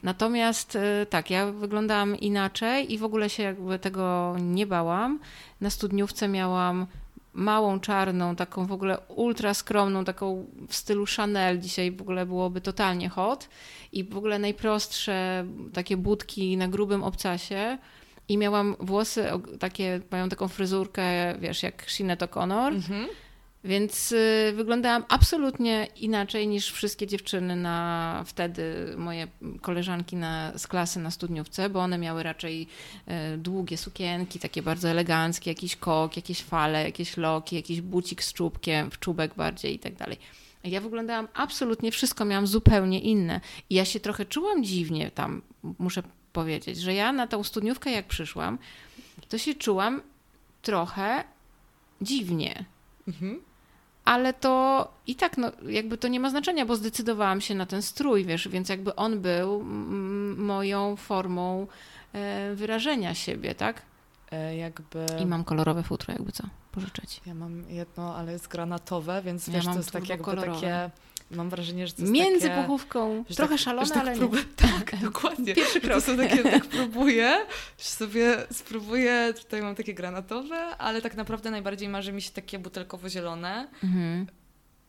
Natomiast tak, ja wyglądałam inaczej i w ogóle się jakby tego nie bałam. Na studniówce miałam małą, czarną, taką w ogóle ultra skromną, taką w stylu Chanel, dzisiaj w ogóle byłoby totalnie hot i w ogóle najprostsze takie budki na grubym obcasie i miałam włosy takie, mają taką fryzurkę, wiesz, jak Sinead O'Connor. Mhm. Więc y, wyglądałam absolutnie inaczej niż wszystkie dziewczyny na wtedy moje koleżanki na, z klasy na studniówce, bo one miały raczej y, długie sukienki, takie bardzo eleganckie, jakiś kok, jakieś fale, jakieś loki, jakiś bucik z czubkiem, w czubek bardziej i tak dalej. Ja wyglądałam absolutnie wszystko, miałam zupełnie inne. I ja się trochę czułam dziwnie tam, muszę powiedzieć, że ja na tą studniówkę jak przyszłam, to się czułam trochę dziwnie. Mhm ale to i tak, no, jakby to nie ma znaczenia, bo zdecydowałam się na ten strój, wiesz, więc jakby on był moją formą e, wyrażenia siebie, tak? E, jakby... I mam kolorowe futro, jakby co, pożyczyć. Ja mam jedno, ale jest granatowe, więc wiesz, ja to jest tak jakby kolorowe. takie Mam wrażenie, że to jest Między takie, pochówką. Trochę tak, szalone, tak ale próbuję, Tak, dokładnie. Pierwszy krok. To są takie, tak próbuję, sobie spróbuję, tutaj mam takie granatowe, ale tak naprawdę najbardziej marzy mi się takie butelkowo-zielone. Mhm.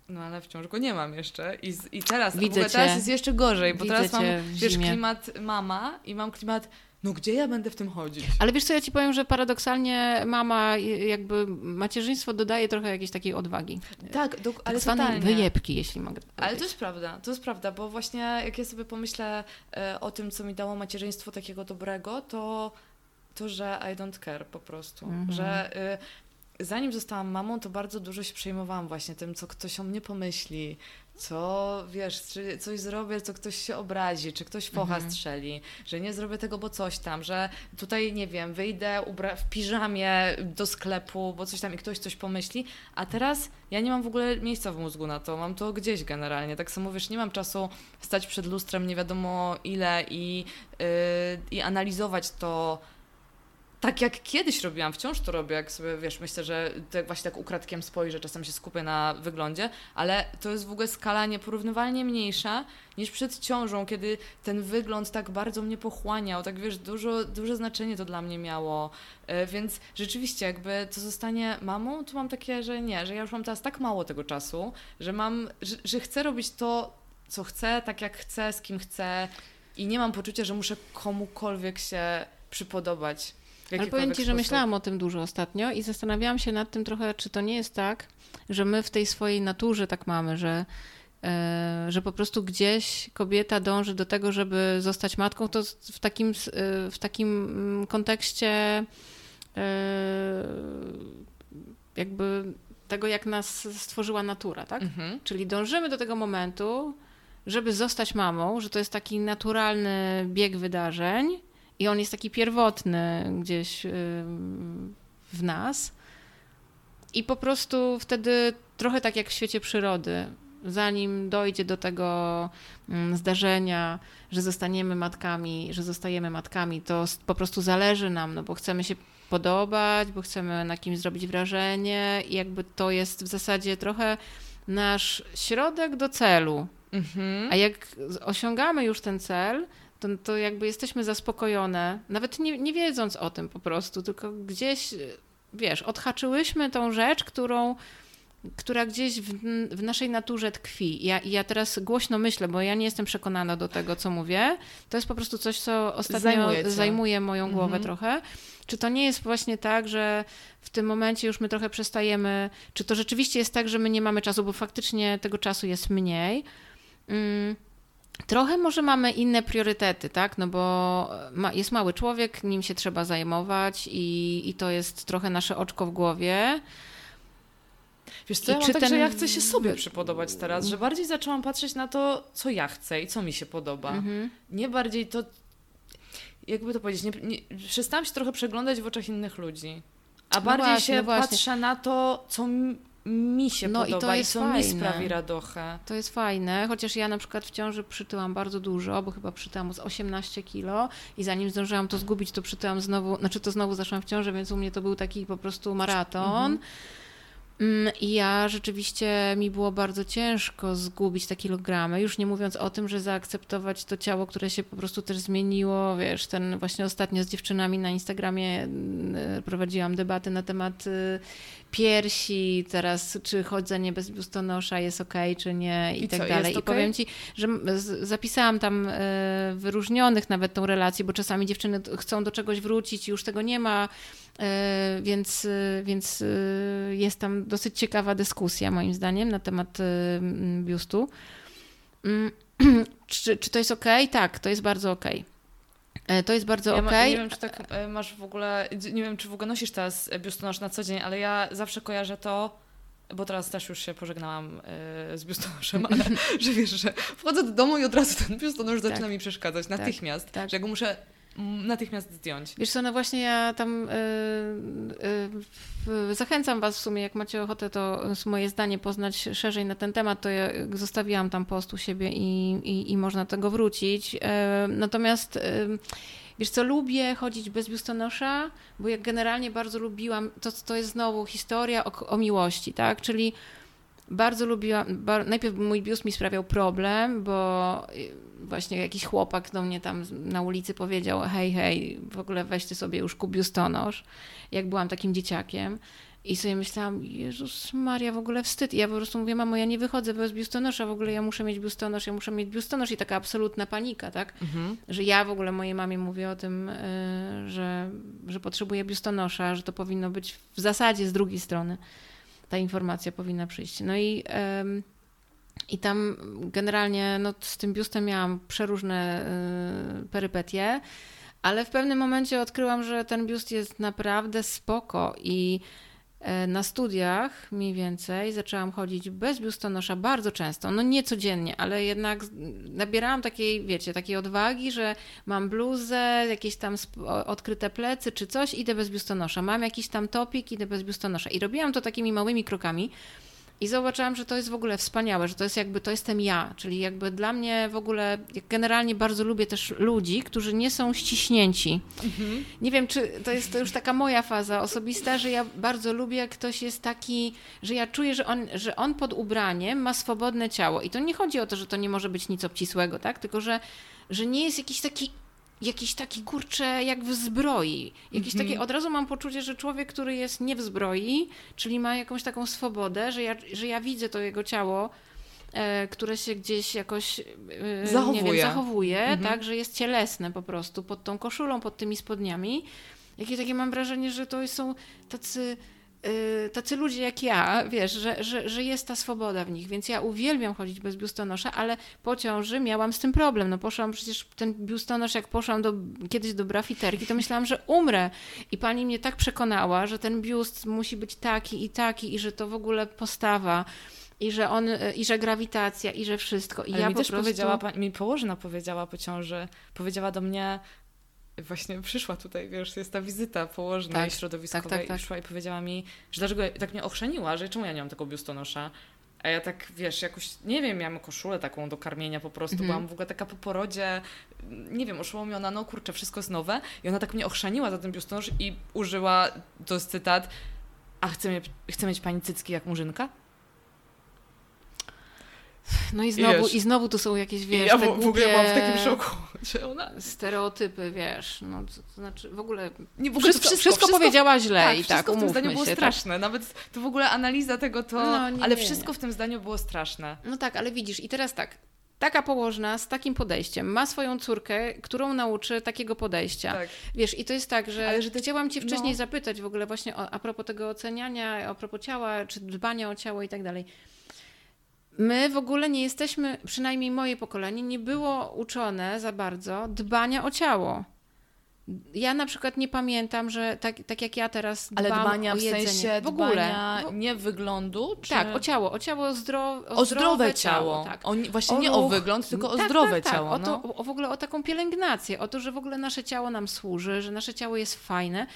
No ale wciąż go nie mam jeszcze. I, i teraz, Widzę teraz jest jeszcze gorzej, bo Widzę teraz mam wiesz, klimat mama i mam klimat no gdzie ja będę w tym chodzić? Ale wiesz co, ja ci powiem, że paradoksalnie mama jakby macierzyństwo dodaje trochę jakiejś takiej odwagi. Tak, do, ale tak totalnie. wyjebki, jeśli mogę powiedzieć. Ale to jest prawda, to jest prawda, bo właśnie jak ja sobie pomyślę e, o tym, co mi dało macierzyństwo takiego dobrego, to to, że I don't care po prostu, mhm. że y, zanim zostałam mamą, to bardzo dużo się przejmowałam właśnie tym, co ktoś o mnie pomyśli, co wiesz, czy coś zrobię, co ktoś się obrazi, czy ktoś focha mhm. strzeli, że nie zrobię tego, bo coś tam, że tutaj nie wiem, wyjdę w piżamie do sklepu, bo coś tam i ktoś coś pomyśli, a teraz ja nie mam w ogóle miejsca w mózgu na to, mam to gdzieś generalnie. Tak samo wiesz, nie mam czasu stać przed lustrem nie wiadomo ile i, yy, i analizować to tak jak kiedyś robiłam, wciąż to robię, jak sobie, wiesz, myślę, że tak właśnie tak ukradkiem spojrzę, czasem się skupię na wyglądzie, ale to jest w ogóle skala nieporównywalnie mniejsza niż przed ciążą, kiedy ten wygląd tak bardzo mnie pochłaniał, tak wiesz, dużo, duże znaczenie to dla mnie miało, e, więc rzeczywiście jakby to zostanie mamą, to mam takie, że nie, że ja już mam teraz tak mało tego czasu, że mam, że, że chcę robić to, co chcę, tak jak chcę, z kim chcę i nie mam poczucia, że muszę komukolwiek się przypodobać. Ale powiem Ci, że sposób. myślałam o tym dużo ostatnio i zastanawiałam się nad tym trochę, czy to nie jest tak, że my w tej swojej naturze tak mamy, że, e, że po prostu gdzieś kobieta dąży do tego, żeby zostać matką, to w takim, e, w takim mm, kontekście e, jakby tego, jak nas stworzyła natura, tak? Mhm. Czyli dążymy do tego momentu, żeby zostać mamą, że to jest taki naturalny bieg wydarzeń, i on jest taki pierwotny gdzieś w nas. I po prostu wtedy trochę tak jak w świecie przyrody. zanim dojdzie do tego mm, zdarzenia, że zostaniemy matkami, że zostajemy matkami, to po prostu zależy nam, no bo chcemy się podobać, bo chcemy na kimś zrobić wrażenie i jakby to jest w zasadzie trochę nasz środek do celu. Mhm. A jak osiągamy już ten cel, to, to jakby jesteśmy zaspokojone, nawet nie, nie wiedząc o tym po prostu, tylko gdzieś, wiesz, odhaczyłyśmy tą rzecz, którą która gdzieś w, w, naszej naturze tkwi. Ja, ja teraz głośno myślę, bo ja nie jestem przekonana do tego, co mówię. To jest po prostu coś, co ostatnio zajmuje moją głowę mhm. trochę. Czy to nie jest właśnie tak, że w tym momencie już my trochę przestajemy, czy to rzeczywiście jest tak, że my nie mamy czasu, bo faktycznie tego czasu jest mniej. Mm. Trochę może mamy inne priorytety, tak? No bo ma, jest mały człowiek, nim się trzeba zajmować i, i to jest trochę nasze oczko w głowie. Wiesz co, I ja czy tak, ten... że ja chcę się sobie przypodobać teraz, że bardziej zaczęłam patrzeć na to, co ja chcę i co mi się podoba. Mhm. Nie bardziej to, jakby to powiedzieć, nie, nie, przestałam się trochę przeglądać w oczach innych ludzi. A no bardziej właśnie, się no patrzę na to, co mi się no podoba i, to jest i co fajne. mi sprawi radochę. To jest fajne, chociaż ja na przykład w ciąży przytyłam bardzo dużo, bo chyba przytyłam z 18 kilo i zanim zdążyłam to zgubić, to przytyłam znowu, znaczy to znowu zaszłam w ciążę, więc u mnie to był taki po prostu maraton. Mhm. Mm, I ja rzeczywiście mi było bardzo ciężko zgubić te kilogramy, już nie mówiąc o tym, że zaakceptować to ciało, które się po prostu też zmieniło. Wiesz, ten właśnie ostatnio z dziewczynami na Instagramie mm, prowadziłam debaty na temat y, piersi, teraz czy chodzenie bez biustonosza jest ok, czy nie i, I tak co, dalej. I okay? powiem ci, że zapisałam tam y, wyróżnionych nawet tą relację, bo czasami dziewczyny chcą do czegoś wrócić i już tego nie ma E, więc, e, więc e, jest tam dosyć ciekawa dyskusja, moim zdaniem, na temat biustu. Mm, czy, czy to jest ok? Tak, to jest bardzo ok. To jest bardzo ja okej. Nie wiem, czy tak masz w ogóle, nie wiem, czy w ogóle nosisz teraz biustonosz na co dzień, ale ja zawsze kojarzę to, bo teraz też już się pożegnałam z biustonoszem, ale że wiesz, że wchodzę do domu i od razu ten biustonosz zaczyna tak, mi przeszkadzać tak, natychmiast, tak, tak. że ja go muszę natychmiast zdjąć. Wiesz co, no właśnie ja tam yy, yy, zachęcam Was w sumie, jak macie ochotę to moje zdanie poznać szerzej na ten temat, to ja zostawiłam tam post u siebie i, i, i można do tego wrócić. Yy, natomiast Wiesz co, lubię chodzić bez biustonosza, bo jak generalnie bardzo lubiłam, to, to jest znowu historia o, o miłości, tak? Czyli bardzo lubiłam, bar, najpierw mój biust mi sprawiał problem, bo właśnie jakiś chłopak do mnie tam na ulicy powiedział hej, hej, w ogóle weź ty sobie już kup biustonosz, jak byłam takim dzieciakiem. I sobie myślałam, Jezus Maria, w ogóle wstyd. I ja po prostu mówię, mamo, ja nie wychodzę bez biustonosza, w ogóle ja muszę mieć biustonosz, ja muszę mieć biustonosz. I taka absolutna panika, tak? Mhm. Że ja w ogóle mojej mamie mówię o tym, y, że, że potrzebuję biustonosza, że to powinno być w zasadzie z drugiej strony. Ta informacja powinna przyjść. No i... I tam generalnie no, z tym biustem miałam przeróżne y, perypetie, ale w pewnym momencie odkryłam, że ten biust jest naprawdę spoko i na studiach mniej więcej zaczęłam chodzić bez biustonosza bardzo często, no nie codziennie, ale jednak nabierałam takiej, wiecie, takiej odwagi, że mam bluzę, jakieś tam odkryte plecy czy coś, idę bez biustonosza. Mam jakiś tam topik, idę bez biustonosza. I robiłam to takimi małymi krokami, i zobaczyłam, że to jest w ogóle wspaniałe, że to jest jakby, to jestem ja, czyli jakby dla mnie w ogóle, generalnie bardzo lubię też ludzi, którzy nie są ściśnięci. Mhm. Nie wiem, czy to jest to już taka moja faza osobista, że ja bardzo lubię, jak ktoś jest taki, że ja czuję, że on, że on pod ubraniem ma swobodne ciało. I to nie chodzi o to, że to nie może być nic obcisłego, tak? Tylko, że, że nie jest jakiś taki jakiś taki kurcze jak w zbroi. Jakiś mhm. takie, od razu mam poczucie, że człowiek, który jest nie w zbroi, czyli ma jakąś taką swobodę, że ja, że ja widzę to jego ciało, e, które się gdzieś jakoś e, zachowuje, wiem, zachowuje mhm. tak, że jest cielesne po prostu pod tą koszulą, pod tymi spodniami. Jakie takie mam wrażenie, że to są tacy tacy ludzie jak ja, wiesz, że, że, że jest ta swoboda w nich, więc ja uwielbiam chodzić bez biustonosza, ale po ciąży miałam z tym problem. No poszłam przecież ten biustonosz, jak poszłam do, kiedyś do brafiterki, to myślałam, że umrę. I pani mnie tak przekonała, że ten biust musi być taki i taki i że to w ogóle postawa i że on, i że grawitacja, i że wszystko. I Ale ja mi też prostu... powiedziała, mi położna powiedziała po ciąży, powiedziała do mnie, właśnie przyszła tutaj, wiesz, jest ta wizyta położnej tak, środowiskowej tak, tak, tak. i przyszła i powiedziała mi, że dlaczego tak mnie ochrzeniła, że czemu ja nie mam tego biustonosza. A ja tak, wiesz, jakoś, nie wiem, miałam koszulę taką do karmienia po prostu, Mhm. byłam w ogóle taka po porodzie, nie wiem, oszołomiona, no kurczę, wszystko jest nowe i ona tak mnie ochrzaniła za ten biustonosz i użyła, to jest cytat, a chce, mnie, chce mieć pani cycki jak murzynka? No i znowu, Wiesz. i znowu tu są jakieś, I wiesz, ja te w, w ogóle byłam w takim szoku, że ona... stereotypy, wiesz, no to, znaczy w ogóle Nie, w ogóle wszystko, to wszystko, powiedziała źle tak, i wszystko tak, w tym zdaniu było się, tak. straszne, nawet to w ogóle analiza tego to, No, nie, ale nie, wszystko nie. w tym zdaniu było straszne. No tak, ale widzisz, i teraz tak. Taka położna z takim podejściem ma swoją córkę, którą nauczy takiego podejścia. Tak. Wiesz, i to jest tak, że, Ale że te- chciałam Cię wcześniej no. zapytać w ogóle właśnie o, a propos tego oceniania, a propos ciała, czy dbania o ciało i tak dalej. My w ogóle nie jesteśmy, przynajmniej moje pokolenie, nie było uczone za bardzo dbania o ciało. Ja na przykład nie pamiętam, że tak, tak jak ja teraz dbam Ale dbania o w jedzenie. sensie w ogóle. dbania W- nie wyglądu, czy... Tak, o ciało, o ciało zdro, o zdrowe ciało. tak. O, nie- właśnie nie o wygląd, tylko o Tak, zdrowe tak, ciało. Tak. O, no. to, o w ogóle o taką pielęgnację, o to, że w ogóle nasze ciało nam służy, że nasze ciało jest fajne,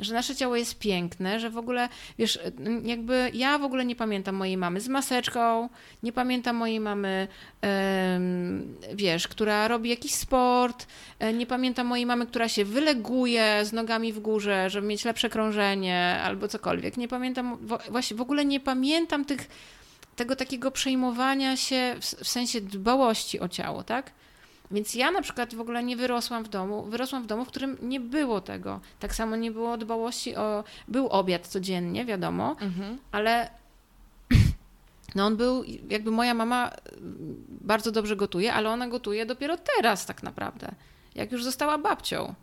że nasze ciało jest piękne, że w ogóle, wiesz, jakby ja w ogóle nie pamiętam mojej mamy z maseczką, nie pamiętam mojej mamy, wiesz, która robi jakiś sport, e, nie pamiętam mojej mamy, która się wyleguje z nogami w górze, żeby mieć lepsze krążenie albo cokolwiek. Nie pamiętam, właśnie w ogóle nie pamiętam tych tego takiego przejmowania się w, w sensie dbałości o ciało, tak? Więc ja na przykład w ogóle nie wyrosłam w domu, wyrosłam w domu, w którym nie było tego. Tak samo nie było dbałości o, był obiad codziennie, wiadomo, Mhm. ale no on był, jakby moja mama mm, bardzo dobrze gotuje, ale ona gotuje dopiero teraz tak naprawdę, jak już została babcią.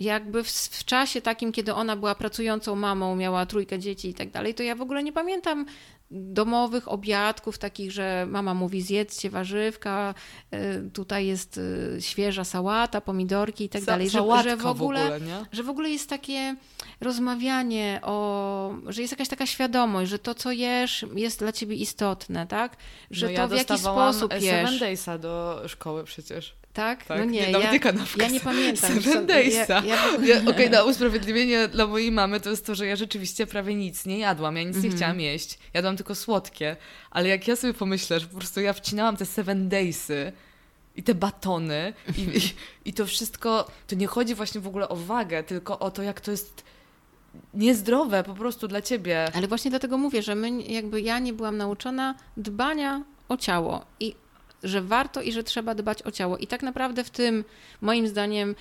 Jakby w, w czasie takim, kiedy ona była pracującą mamą, miała trójkę dzieci i tak dalej, to ja w ogóle nie pamiętam domowych obiadków takich, że mama mówi zjedzcie warzywka, y, tutaj jest y, świeża sałata, pomidorki i tak Sa- dalej, że, że w ogóle nie? że w ogóle jest takie rozmawianie o, że jest jakaś taka świadomość, że to, co jesz, jest dla ciebie istotne, tak? Że no to ja w jaki sposób Seven jesz, Daysa do szkoły przecież. Tak? Tak? No nie, nawet ja, nie kanapkę. ja nie pamiętam. Seven Daysa. Ja, ja, Ja, Okej, na usprawiedliwienie dla mojej mamy to jest to, że ja rzeczywiście prawie nic nie jadłam. Ja nic Mhm. nie chciałam jeść. Jadłam tylko słodkie. Ale jak ja sobie pomyślę, że po prostu ja wcinałam te Seven Daysy i te batony i, i, i to wszystko, to nie chodzi właśnie w ogóle o wagę, tylko o to, jak to jest niezdrowe po prostu dla ciebie. Ale właśnie dlatego mówię, że my, jakby ja nie byłam nauczona dbania o ciało i że warto i że trzeba dbać o ciało. I tak naprawdę w tym, moim zdaniem,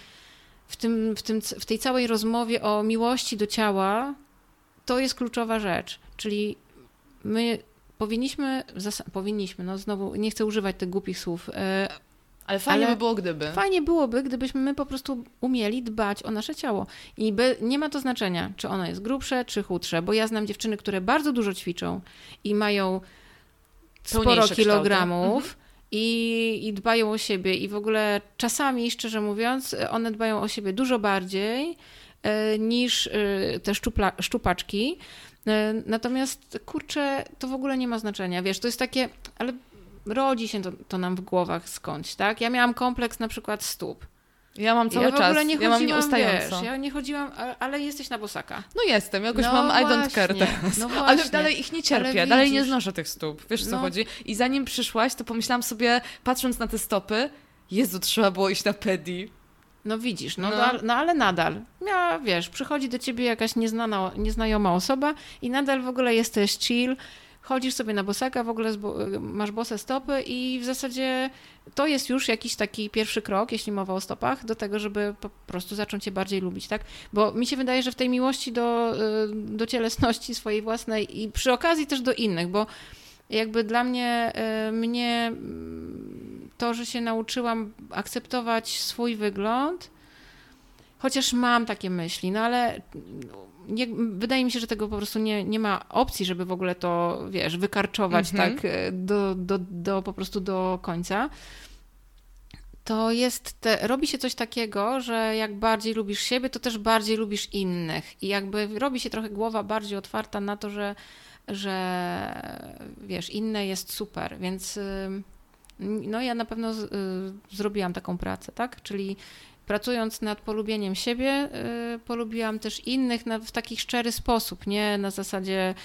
w, tym, w, tym, w tej całej rozmowie o miłości do ciała, to jest kluczowa rzecz. Czyli my powinniśmy, powinniśmy, no znowu nie chcę używać tych głupich słów, e, Ale fajnie Ale by było, gdyby. Fajnie byłoby, gdybyśmy my po prostu umieli dbać o nasze ciało. I by, nie ma to znaczenia, czy ono jest grubsze, czy chudsze, bo ja znam dziewczyny, które bardzo dużo ćwiczą i mają sporo kilogramów. kształty. I, I dbają o siebie, i w ogóle czasami, szczerze mówiąc, one dbają o siebie dużo bardziej e, niż e, te szczupla, szczupaczki. E, Natomiast kurczę, to w ogóle nie ma znaczenia. Wiesz, to jest takie, ale rodzi się to, to nam w głowach skądś, tak? Ja miałam kompleks na przykład stóp. Ja mam cały ja w czas. ogóle nie ja mam nieustająco. wiesz, ja nie chodziłam, ale jesteś na bosaka. No jestem, jakoś No mam I don't care właśnie, teraz. no Ale właśnie. dalej ich nie Ale cierpię, dalej nie znoszę tych stóp. Wiesz co No. chodzi? I zanim przyszłaś, to pomyślałam sobie, patrząc na te stopy, Jezu, trzeba było iść na pedi. No widzisz, no, No. no. no ale nadal. Ja, wiesz, przychodzi do ciebie jakaś nieznana, nieznajoma osoba i nadal w ogóle jesteś chill, chodzisz sobie na bosaka, w ogóle masz bose stopy i w zasadzie to jest już jakiś taki pierwszy krok, jeśli mowa o stopach, do tego, żeby po prostu zacząć je bardziej lubić, tak? Bo mi się wydaje, że w tej miłości do, y, do cielesności swojej własnej i przy okazji też do innych, bo jakby dla mnie, y, mnie mm, to, że się nauczyłam akceptować swój wygląd, chociaż mam takie myśli, no ale nie, wydaje mi się, że tego po prostu nie, nie ma opcji, żeby w ogóle to, wiesz, wykarczować Mhm. tak y, do, do, do po prostu do końca. To jest, te, robi się coś takiego, że jak bardziej lubisz siebie, to też bardziej lubisz innych. I jakby robi się trochę głowa bardziej otwarta na to, że, że wiesz, inne jest super, więc no ja na pewno z, y, zrobiłam taką pracę, tak? Czyli pracując nad polubieniem siebie, y, polubiłam też innych w taki szczery sposób, nie na zasadzie,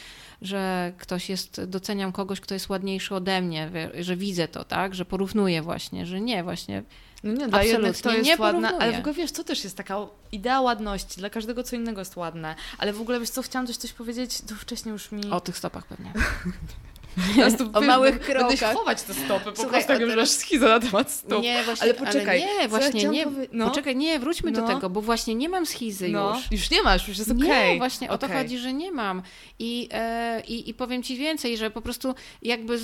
że ktoś jest, doceniam kogoś, kto jest ładniejszy ode mnie, że widzę to, tak, że porównuję właśnie, że nie, właśnie. No nie, dla jednych to jest ładne, ale w ogóle wiesz, co też jest taka idea ładności, dla każdego co innego jest ładne, ale w ogóle wiesz co, chciałam coś, coś powiedzieć, to wcześniej już mi... O tych stopach pewnie. tu, o małych krokach. Będziesz chować te stopy, po Słuchaj, prostu jak już masz schizę na temat stóp. Nie, właśnie, ale poczekaj. Ale nie, właśnie ja nie. Powie... No. Poczekaj, nie, wróćmy no. do tego, bo właśnie nie mam schizy no. już. Już nie masz, już jest okej. Okay. Nie, właśnie okay. o to chodzi, że nie mam. I, e, i, I powiem Ci więcej, że po prostu jakby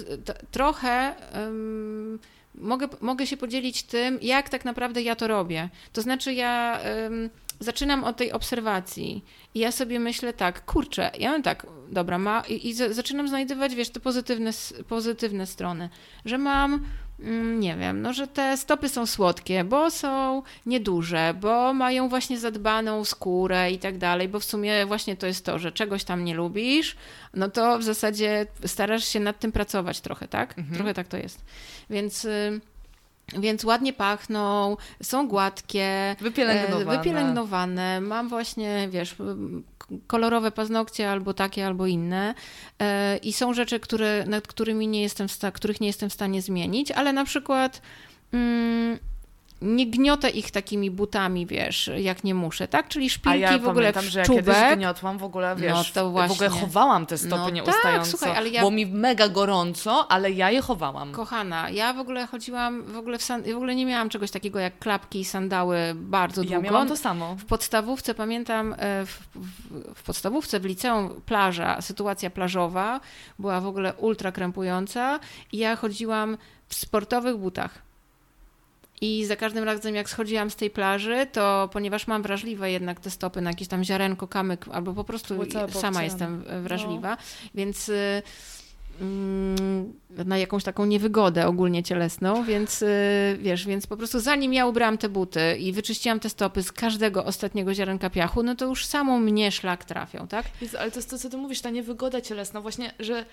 trochę... Um, mogę, mogę się podzielić tym, jak tak naprawdę ja to robię. To znaczy, ja um, zaczynam od tej obserwacji i ja sobie myślę tak, kurczę, ja mam tak, dobra, ma, i, i zaczynam znajdować, wiesz, te pozytywne, pozytywne strony, że mam Mm, nie wiem, no, że te stopy są słodkie, bo są nieduże, bo mają właśnie zadbaną skórę i tak dalej, bo w sumie właśnie to jest to, że czegoś tam nie lubisz, no to w zasadzie starasz się nad tym pracować trochę, tak? Mhm. Trochę tak to jest. Więc. Więc ładnie pachną, są gładkie, wypielęgnowane. wypielęgnowane. Mam właśnie, wiesz, kolorowe paznokcie albo takie, albo inne. E, I są rzeczy, które, nad którymi nie jestem, których nie jestem w stanie zmienić, ale na przykład. Mm, nie gniotę ich takimi butami, wiesz, jak nie muszę, tak? Czyli szpilki ja w ogóle pamiętam, w że ja kiedyś gniotłam w ogóle, wiesz, no to właśnie. w ogóle chowałam te stopy no nieustająco. Tak, słuchaj, ale ja... Było mi mega gorąco, ale ja je chowałam. Kochana, ja w ogóle chodziłam, w ogóle, w, san... w ogóle nie miałam czegoś takiego jak klapki i sandały bardzo długo. Ja miałam to samo. W podstawówce, pamiętam, e, w, w podstawówce, w liceum plaża, sytuacja plażowa była w ogóle ultra krępująca i ja chodziłam w sportowych butach i za każdym razem, jak schodziłam z tej plaży, to ponieważ mam wrażliwe jednak te stopy na jakieś tam ziarenko, kamyk, albo po prostu sama jestem wrażliwa, no. więc y, mm, na jakąś taką niewygodę ogólnie cielesną, więc y, wiesz, więc po prostu zanim ja ubrałam te buty i wyczyściłam te stopy z każdego ostatniego ziarenka piachu, no to już samą mnie szlak trafią, tak? Jezu, ale to jest to, co ty mówisz, ta niewygoda cielesna, właśnie, że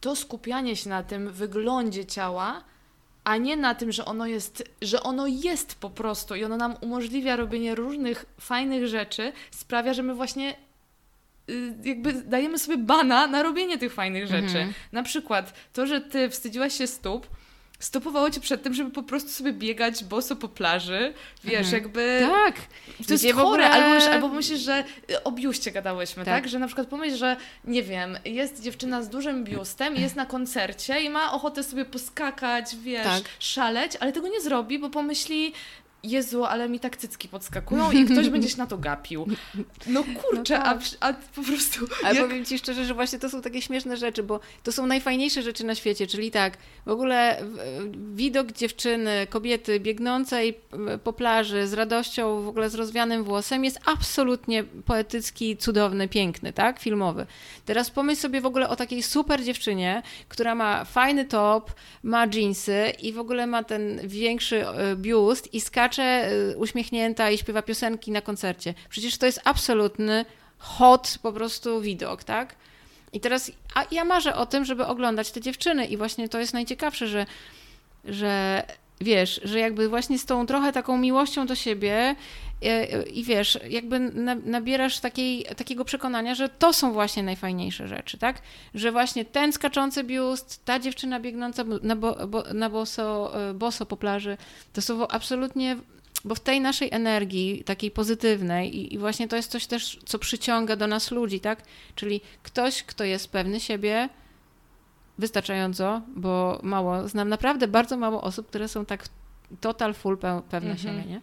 to skupianie się na tym wyglądzie ciała a nie na tym, że ono jest, że ono jest po prostu i ono nam umożliwia robienie różnych fajnych rzeczy, sprawia, że my właśnie y, jakby dajemy sobie bana na robienie tych fajnych rzeczy. Mhm. Na przykład to, że ty wstydziłaś się stóp, stopowało cię przed tym, żeby po prostu sobie biegać boso po plaży. Wiesz, mhm. jakby. Tak. To jest chore. Ogóle... Albo, albo myślisz, że o biuście gadałyśmy, tak. tak? Że na przykład pomyśl, że nie wiem, jest dziewczyna z dużym biustem jest na koncercie i ma ochotę sobie poskakać, wiesz, tak. szaleć, ale tego nie zrobi, bo pomyśli, Jezu, ale mi tak cycki podskakują i ktoś będzie się na to gapił. No kurczę, no tak. a, a, po prostu... Ale jak... powiem Ci szczerze, że właśnie to są takie śmieszne rzeczy, bo to są najfajniejsze rzeczy na świecie, czyli tak, w ogóle widok dziewczyny, kobiety biegnącej po plaży z radością, w ogóle z rozwianym włosem jest absolutnie poetycki, cudowny, piękny, tak? Filmowy. Teraz pomyśl sobie w ogóle o takiej super dziewczynie, która ma fajny top, ma jeansy i w ogóle ma ten większy e, biust i skacze skacze y, uśmiechnięta i śpiewa piosenki na koncercie. Przecież to jest absolutny hot po prostu widok, tak? I teraz a ja marzę o tym, żeby oglądać te dziewczyny i właśnie to jest najciekawsze, że, że wiesz, że jakby właśnie z tą trochę taką miłością do siebie E, i wiesz, jakby nabierasz takiej, takiego przekonania, że to są właśnie najfajniejsze rzeczy, tak? Że właśnie ten skaczący biust, ta dziewczyna biegnąca na, bo, bo, na boso, e, boso po plaży, to są absolutnie bo w tej naszej energii, takiej pozytywnej, i, i, właśnie to jest coś też, co przyciąga do nas ludzi, tak? Czyli ktoś, kto jest pewny siebie, wystarczająco, bo mało, znam naprawdę bardzo mało osób, które są tak total full pewne mhm. siebie, nie?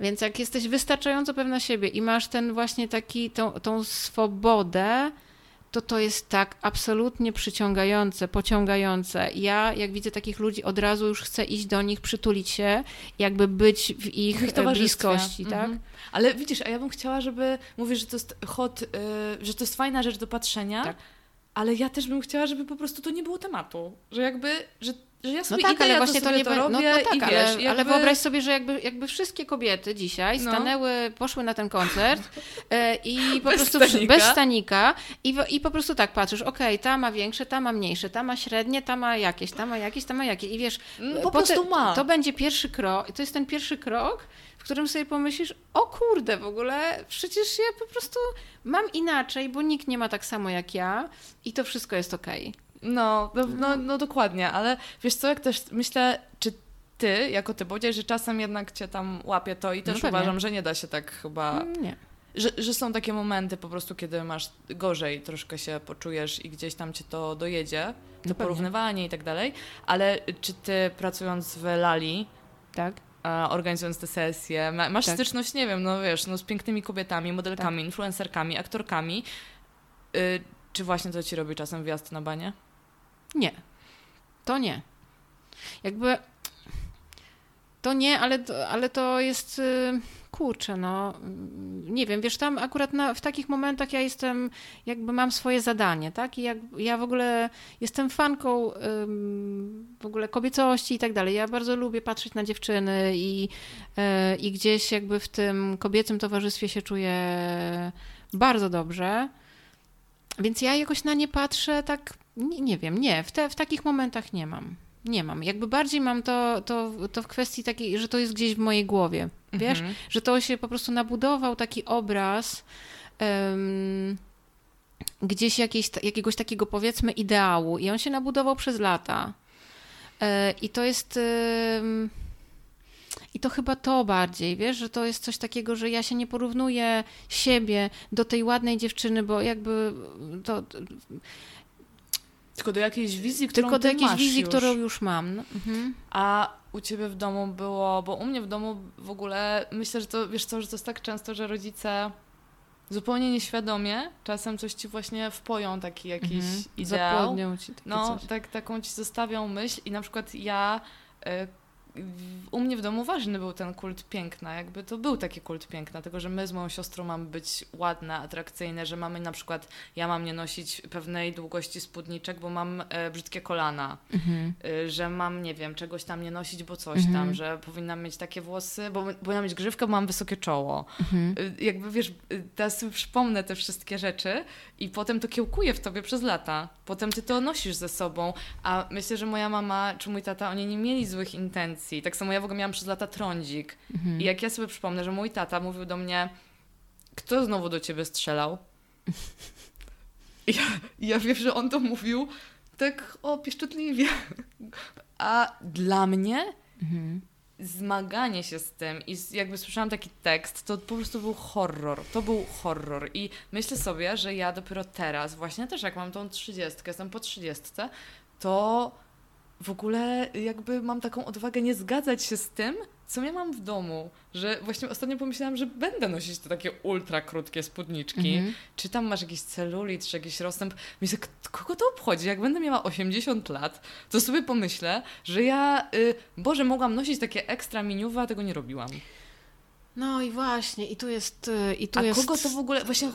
Więc jak jesteś wystarczająco pewna siebie i masz ten właśnie taki, tą, tą swobodę, to to jest tak absolutnie przyciągające, pociągające. Ja, jak widzę takich ludzi, od razu już chcę iść do nich, przytulić się, jakby być w ich, ich bliskości, tak? Mhm. Ale widzisz, a ja bym chciała, żeby, mówisz, że to jest hot, yy, że to jest fajna rzecz do patrzenia, tak. Ale ja też bym chciała, żeby po prostu to nie było tematu, że jakby, że że ja No sobie tak, idę, ale ja właśnie to, to nie to be- robię no, no tak, ale, wiesz, ale jakby... wyobraź sobie, że jakby, jakby wszystkie kobiety dzisiaj No. stanęły, poszły na ten koncert e, i po Bez prostu stanika. bez stanika i, i po prostu tak patrzysz, okej, ta ma większe, ta ma mniejsze, ta ma średnie, ta ma jakieś, ta ma jakieś, ta ma jakieś i wiesz, po potem- prostu ma. to będzie pierwszy krok, to jest ten pierwszy krok, w którym sobie pomyślisz, o kurde, w ogóle przecież ja po prostu mam inaczej, bo nikt nie ma tak samo jak ja i to wszystko jest okej. No, no, no, no dokładnie, ale wiesz co, jak też myślę, czy ty, jako ty, powiedziałeś, że czasem jednak cię tam łapie to i też pewnie. uważam, że nie da się tak chyba, Mm, Nie. że, że są takie momenty po prostu, kiedy masz gorzej, troszkę się poczujesz i gdzieś tam cię to dojedzie, to pewnie. porównywanie i tak dalej, ale czy ty pracując w Lali, Tak? Organizując te sesje, ma, masz Tak. styczność, nie wiem, no wiesz, no z pięknymi kobietami, modelkami, influencerkami, aktorkami, y, czy właśnie to ci robi czasem wjazd na banie? Nie. To nie. Jakby. To nie, ale, to- ale to jest. Kurczę, no. Nie wiem, wiesz, tam akurat na, w takich momentach ja jestem, jakby mam swoje zadanie, tak? I jak, ja w ogóle jestem fanką ym, w ogóle kobiecości i tak dalej. Ja bardzo lubię patrzeć na dziewczyny i, y, i gdzieś jakby w tym kobiecym towarzystwie się czuję bardzo dobrze. Więc ja jakoś na nie patrzę tak, nie, nie wiem, nie, w, te, w takich momentach nie mam. Nie mam. Jakby bardziej mam to, to, to w kwestii takiej, że to jest gdzieś w mojej głowie. Wiesz, Mhm. że to się po prostu nabudował taki obraz em, gdzieś jakiejś, jakiegoś takiego powiedzmy ideału i on się nabudował przez lata. E, I to jest. I to chyba to bardziej, wiesz, że to jest coś takiego, że ja się nie porównuję siebie do tej ładnej dziewczyny, bo jakby to, Tylko do jakiejś wizji, którą tylko do jakiejś wizji, już. którą już mam. No, mhm. A u ciebie w domu było, bo u mnie w domu w ogóle myślę, że to wiesz co, że to jest tak często, że rodzice zupełnie nieświadomie czasem coś ci właśnie wpoją taki jakiś Mhm. ideał. Zapłodnią ci takie No, coś. tak, taką ci zostawią myśl i na przykład ja y, u mnie w domu ważny był ten kult piękna, jakby to był taki kult piękna, tylko że my z moją siostrą mamy być ładne, atrakcyjne, że mamy na przykład, ja mam nie nosić pewnej długości spódniczek, bo mam e, brzydkie kolana, Mhm. y, że mam, nie wiem, czegoś tam nie nosić, bo coś Mhm. tam, że powinnam mieć takie włosy, bo powinnam mieć grzywkę, bo mam wysokie czoło. Mhm. Y, Jakby wiesz, y, teraz sobie przypomnę te wszystkie rzeczy i potem to kiełkuje w tobie przez lata. Potem ty to nosisz ze sobą, a myślę, że moja mama czy mój tata, oni nie mieli złych intencji. Tak samo ja w ogóle miałam przez lata trądzik. Mhm. I jak ja sobie przypomnę, że mój tata mówił do mnie, kto znowu do ciebie strzelał? I ja, ja wiem, że on to mówił tak o pieszczotliwie. A dla mnie Mhm. zmaganie się z tym i jakby słyszałam taki tekst, to po prostu był horror. To był horror. I myślę sobie, że ja dopiero teraz, właśnie też jak mam tą trzydziestkę, jestem po trzydziestce, to w ogóle jakby mam taką odwagę nie zgadzać się z tym, co ja mam w domu. Że właśnie ostatnio pomyślałam, że będę nosić te takie ultra krótkie spódniczki. Mhm. Czy tam masz jakiś celulit, czy jakiś rozstęp? Myślę, k- kogo to obchodzi? Jak będę miała 80 lat, to sobie pomyślę, że ja, y, Boże, mogłam nosić takie ekstra miniuwy, a tego nie robiłam. No i właśnie, i tu jest. y, I tu A jest... kogo to w ogóle, właśnie,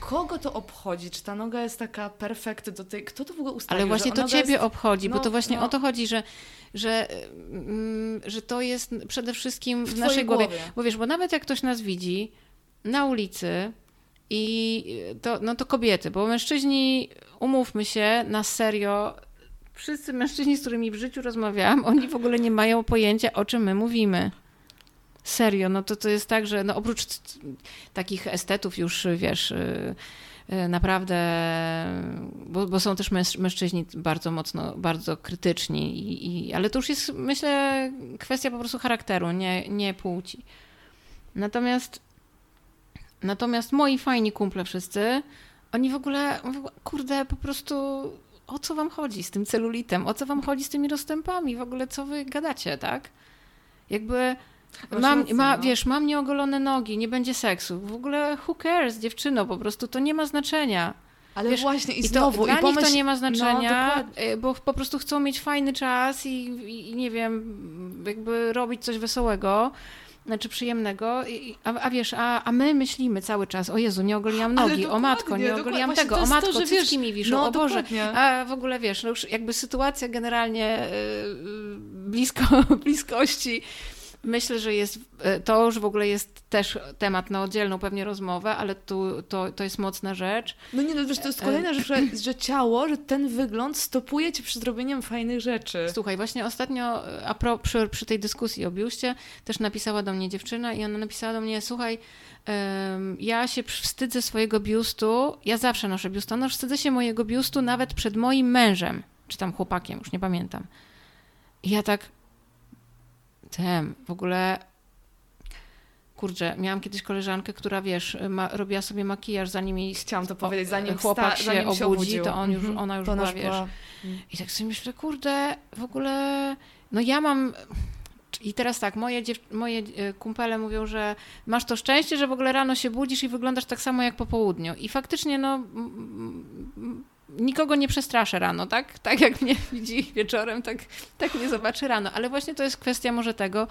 kogo to obchodzi? Czy ta noga jest taka perfekt do tej, kto to w ogóle ustalił? Ale właśnie to ciebie jest... obchodzi, bo no, to właśnie no. o to chodzi, że, że, mm, że to jest przede wszystkim w, W naszej głowie. głowie. Bo wiesz, bo nawet jak ktoś nas widzi na ulicy i to, no to kobiety, bo mężczyźni, umówmy się, na serio, wszyscy mężczyźni, z którymi w życiu rozmawiałam, oni w ogóle nie mają pojęcia, o czym my mówimy. Serio, no to to jest tak, że no oprócz takich estetów już, wiesz, y, y, naprawdę, bo, bo są też męż, mężczyźni bardzo mocno, bardzo krytyczni, i, i, ale to już jest, myślę, kwestia po prostu charakteru, nie, nie płci. Natomiast, natomiast moi fajni kumple wszyscy, oni w ogóle, kurde, po prostu o co wam chodzi z tym celulitem, o co wam chodzi z tymi rozstępami, w ogóle co wy gadacie, tak? Jakby mam, ma, no. wiesz, mam nieogolone nogi, nie będzie seksu. W ogóle who cares, dziewczyno, po prostu to nie ma znaczenia. Ale wiesz, właśnie i, I to znowu, dla i pomyśl... nich to nie ma znaczenia, No, dokładnie. y, bo po prostu chcą mieć fajny czas i, i nie wiem, jakby robić coś wesołego. znaczy przyjemnego, a, a wiesz, a, a my myślimy cały czas, o Jezu, nie ogoliłam nogi, o matko, nie ogoliłam tego, o matko, to, cycki mi wiszą, no, o Boże, dokładnie. a w ogóle wiesz, no już jakby sytuacja generalnie yy, blisko, bliskości myślę, że jest, e, to już w ogóle jest też temat na oddzielną pewnie rozmowę, ale tu, to, to jest mocna rzecz. No nie, no wiesz, to jest e, kolejna rzecz, że, że ciało, że ten wygląd stopuje cię przed robieniem fajnych rzeczy. Słuchaj, właśnie ostatnio a pro, przy, przy tej dyskusji o biuście też napisała do mnie dziewczyna i ona napisała do mnie, słuchaj, ja się wstydzę swojego biustu, ja zawsze noszę biustonosz, wstydzę się mojego biustu nawet przed moim mężem, czy tam chłopakiem, już nie pamiętam. I ja tak, tym. W ogóle kurczę, miałam kiedyś koleżankę, która wiesz, ma, robiła sobie makijaż zanim jej Chciałam to powiedzieć, zanim chłopak się, zanim się obudzi, to on już, ona już to była, wiesz. Była. I tak sobie myślę, kurde, w ogóle, no ja mam... I teraz tak, moje, dziew... moje e, kumpele mówią, że masz to szczęście, że w ogóle rano się budzisz i wyglądasz tak samo jak po południu. I faktycznie, no, nikogo nie przestraszę rano, tak? Tak jak mnie widzi wieczorem, tak, tak mnie zobaczy rano. Ale właśnie to jest kwestia może tego,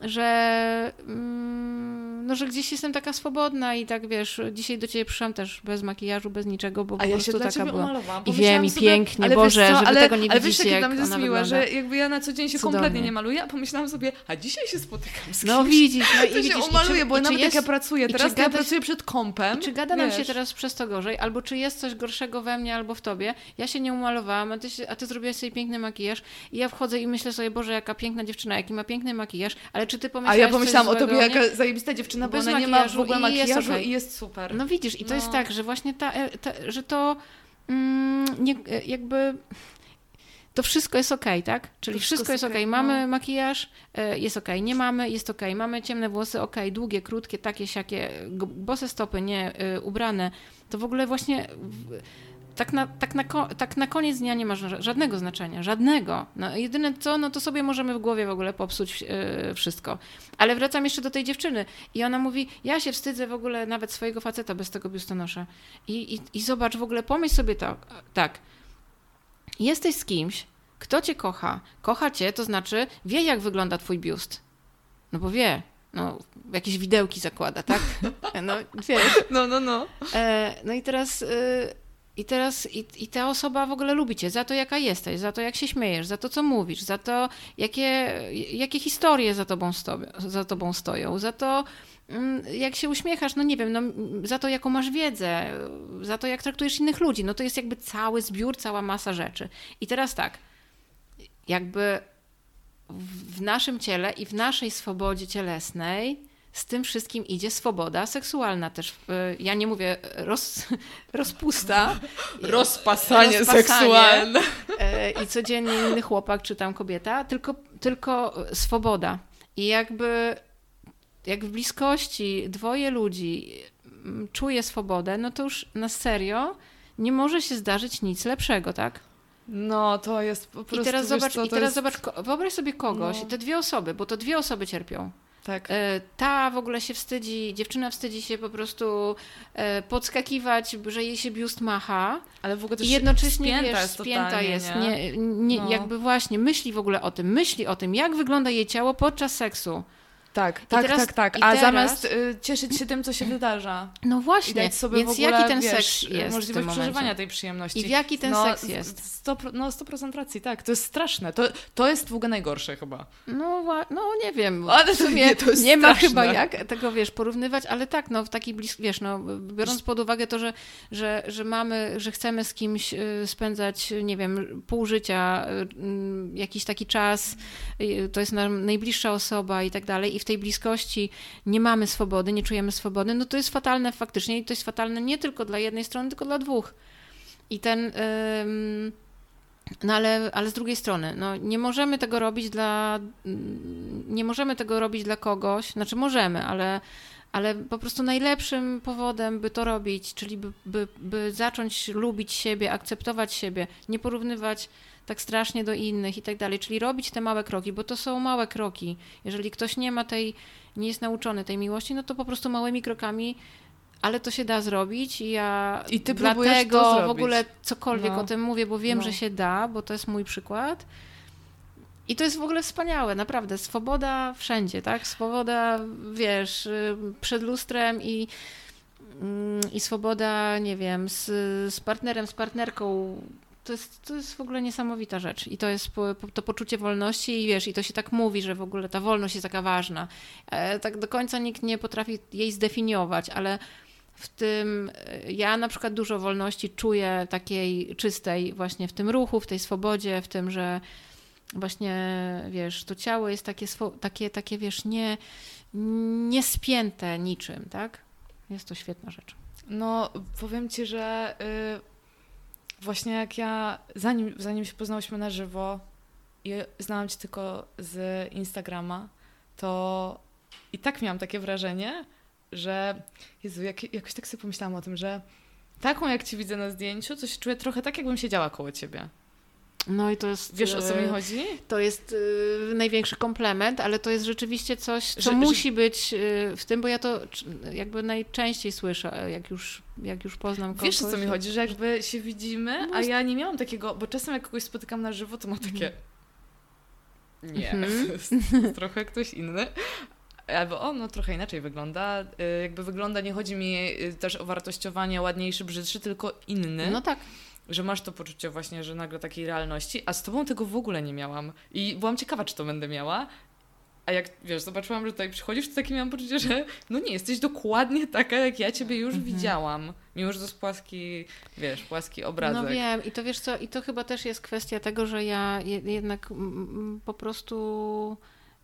że, mm, no, że gdzieś jestem taka swobodna i tak wiesz, dzisiaj do ciebie przyszłam też bez makijażu, bez niczego, bo a po ja prostu taka była. I wiem, i pięknie, ale Boże, co, że ale, tego nie ale widzicie, wiesz, jak mnie jest miłe, że jakby ja na co dzień się Cudownie. kompletnie nie maluję, a pomyślałam sobie, a dzisiaj się spotykam z no kimś. No widzisz, no i to widzisz, się umaluję, bo nawet jest, jak ja pracuję teraz, to ja pracuję przed kąpem. Czy gada nam się teraz przez to gorzej, albo czy jest coś gorszego we mnie albo w tobie, ja się nie umalowałam, a ty, a ty zrobiłaś sobie piękny makijaż i ja wchodzę i myślę sobie, Boże, jaka piękna dziewczyna, jaki ma piękny makijaż, ale czy ty pomyślałaś A ja pomyślałam o tobie, jaka zajebista dziewczyna, bo ona nie ma w ogóle makijażu i jest, okay. i jest super. No widzisz, i to no. jest tak, że właśnie ta, e, ta że to mm, nie, e, jakby to wszystko jest ok, tak? Czyli to wszystko, jest ok. Mamy no. makijaż, e, jest ok. Nie mamy, jest ok. Mamy ciemne włosy, ok. Długie, krótkie, takie, siakie, bose stopy, nie, ubrane. To w ogóle właśnie tak na, tak, na, tak na koniec dnia nie ma żadnego znaczenia, żadnego. No, jedyne co, no to sobie możemy w głowie w ogóle popsuć yy, wszystko. Ale wracam jeszcze do tej dziewczyny i ona mówi, ja się wstydzę w ogóle nawet swojego faceta bez tego biustonosza. I, i, i zobacz w ogóle, pomyśl sobie to, tak, jesteś z kimś, kto cię kocha, kocha cię, to znaczy wie jak wygląda twój biust. No bo wie, no, jakieś widełki zakłada, tak? No, wiesz. No, no, no. E, no i teraz... Y, i teraz i, i ta osoba w ogóle lubi cię za to, jaka jesteś, za to, jak się śmiejesz, za to, co mówisz, za to, jakie, jakie historie za tobą, sto, za tobą stoją, za to, mm, jak się uśmiechasz, no nie wiem, no, za to, jaką masz wiedzę, za to, jak traktujesz innych ludzi. No to jest jakby cały zbiór, cała masa rzeczy. I teraz tak, jakby w naszym ciele i w naszej swobodzie cielesnej z tym wszystkim idzie swoboda seksualna też. Ja nie mówię roz, rozpusta. Rozpasanie, rozpasanie seksualne. E, I codziennie inny chłopak czy tam kobieta, tylko, tylko swoboda. I jakby jak w bliskości dwoje ludzi mm, czuje swobodę, no to już na serio nie może się zdarzyć nic lepszego, tak? No, to jest po prostu. I teraz zobacz, co, i teraz jest... zobacz wyobraź sobie kogoś, no. te dwie osoby, bo to dwie osoby cierpią. Tak. E, ta w ogóle się wstydzi, dziewczyna wstydzi się po prostu e, podskakiwać, że jej się biust macha. Ale w ogóle też I jednocześnie spięta wiesz, jest, spięta jest. Nie? Nie, nie, no. Jakby właśnie myśli w ogóle o tym, myśli o tym, jak wygląda jej ciało podczas seksu. Tak, tak, teraz, tak, tak. A teraz, zamiast y, cieszyć się tym, co się wydarza. No właśnie, dać sobie więc ogóle, jaki ten wiesz, seks jest możliwość przeżywania tej przyjemności. I w jaki ten no, seks jest? 100, no 100% racji, tak. To jest straszne. To, to jest w ogóle najgorsze chyba. No, no nie wiem. Ale w sumie nie, to jest nie ma chyba jak tego, wiesz, porównywać, ale tak, no w taki bliski, wiesz, no biorąc pod uwagę to, że, że, że mamy, że chcemy z kimś y, spędzać, nie wiem, pół życia, y, jakiś taki czas, to jest nam najbliższa osoba i tak dalej i w tej bliskości nie mamy swobody, nie czujemy swobody, no to jest fatalne faktycznie i to jest fatalne nie tylko dla jednej strony, tylko dla dwóch. I ten. no ale, ale z drugiej strony, no nie możemy tego robić dla. Nie możemy tego robić dla kogoś, znaczy możemy, ale, ale po prostu najlepszym powodem, by to robić, czyli by, by, by zacząć lubić siebie, akceptować siebie, nie porównywać tak strasznie do innych i tak dalej. Czyli robić te małe kroki, bo to są małe kroki. Jeżeli ktoś nie ma tej, nie jest nauczony tej miłości, no to po prostu małymi krokami ale to się da zrobić i ja I ty dlatego w ogóle cokolwiek no. o tym mówię, bo wiem, no. że się da, bo to jest mój przykład. I to jest w ogóle wspaniałe, naprawdę. Swoboda wszędzie, tak? Swoboda, wiesz, y, przed lustrem i, mm, i swoboda, nie wiem, z, z partnerem, z partnerką. To jest, to jest w ogóle niesamowita rzecz. I to jest po, to poczucie wolności i wiesz, i to się tak mówi, że w ogóle ta wolność jest taka ważna. E, tak do końca nikt nie potrafi jej zdefiniować, ale w tym, e, ja na przykład dużo wolności czuję takiej czystej właśnie w tym ruchu, w tej swobodzie, w tym, że właśnie, wiesz, to ciało jest takie, takie, takie wiesz, nie, nie spięte niczym, tak? Jest to świetna rzecz. No, powiem Ci, że yy, właśnie jak ja, zanim, zanim się poznałyśmy na żywo i znałam Cię tylko z Instagrama, to i tak miałam takie wrażenie, że Jezu, jak, jakoś tak sobie pomyślałam o tym, że taką jak Cię widzę na zdjęciu, to się czuję trochę tak, jakbym siedziała koło Ciebie. No i to jest. Wiesz o co mi e, chodzi? To jest y, największy komplement, ale to jest rzeczywiście coś, co że, musi że... być y, w tym, bo ja to jakby najczęściej słyszę, jak już, jak już poznam kogoś. Wiesz o co mi chodzi, że jakby się widzimy, no, a ja nie miałam takiego, bo czasem jak kogoś spotykam na żywo, to ma takie. Nie, mm. to jest trochę ktoś inny. Albo on no, trochę inaczej wygląda. Jakby wygląda, nie chodzi mi też o wartościowanie ładniejszy, brzydszy, tylko inny. No tak że masz to poczucie właśnie, że nagle takiej realności, a z tobą tego w ogóle nie miałam. I byłam ciekawa, czy to będę miała. A jak, wiesz, zobaczyłam, że tutaj przychodzisz, to takie miałam poczucie, że no nie, jesteś dokładnie taka, jak ja ciebie już mhm. widziałam. Mimo, że to jest płaski, wiesz, płaski obrazek. No wiem i to wiesz co, i to chyba też jest kwestia tego, że ja jednak po prostu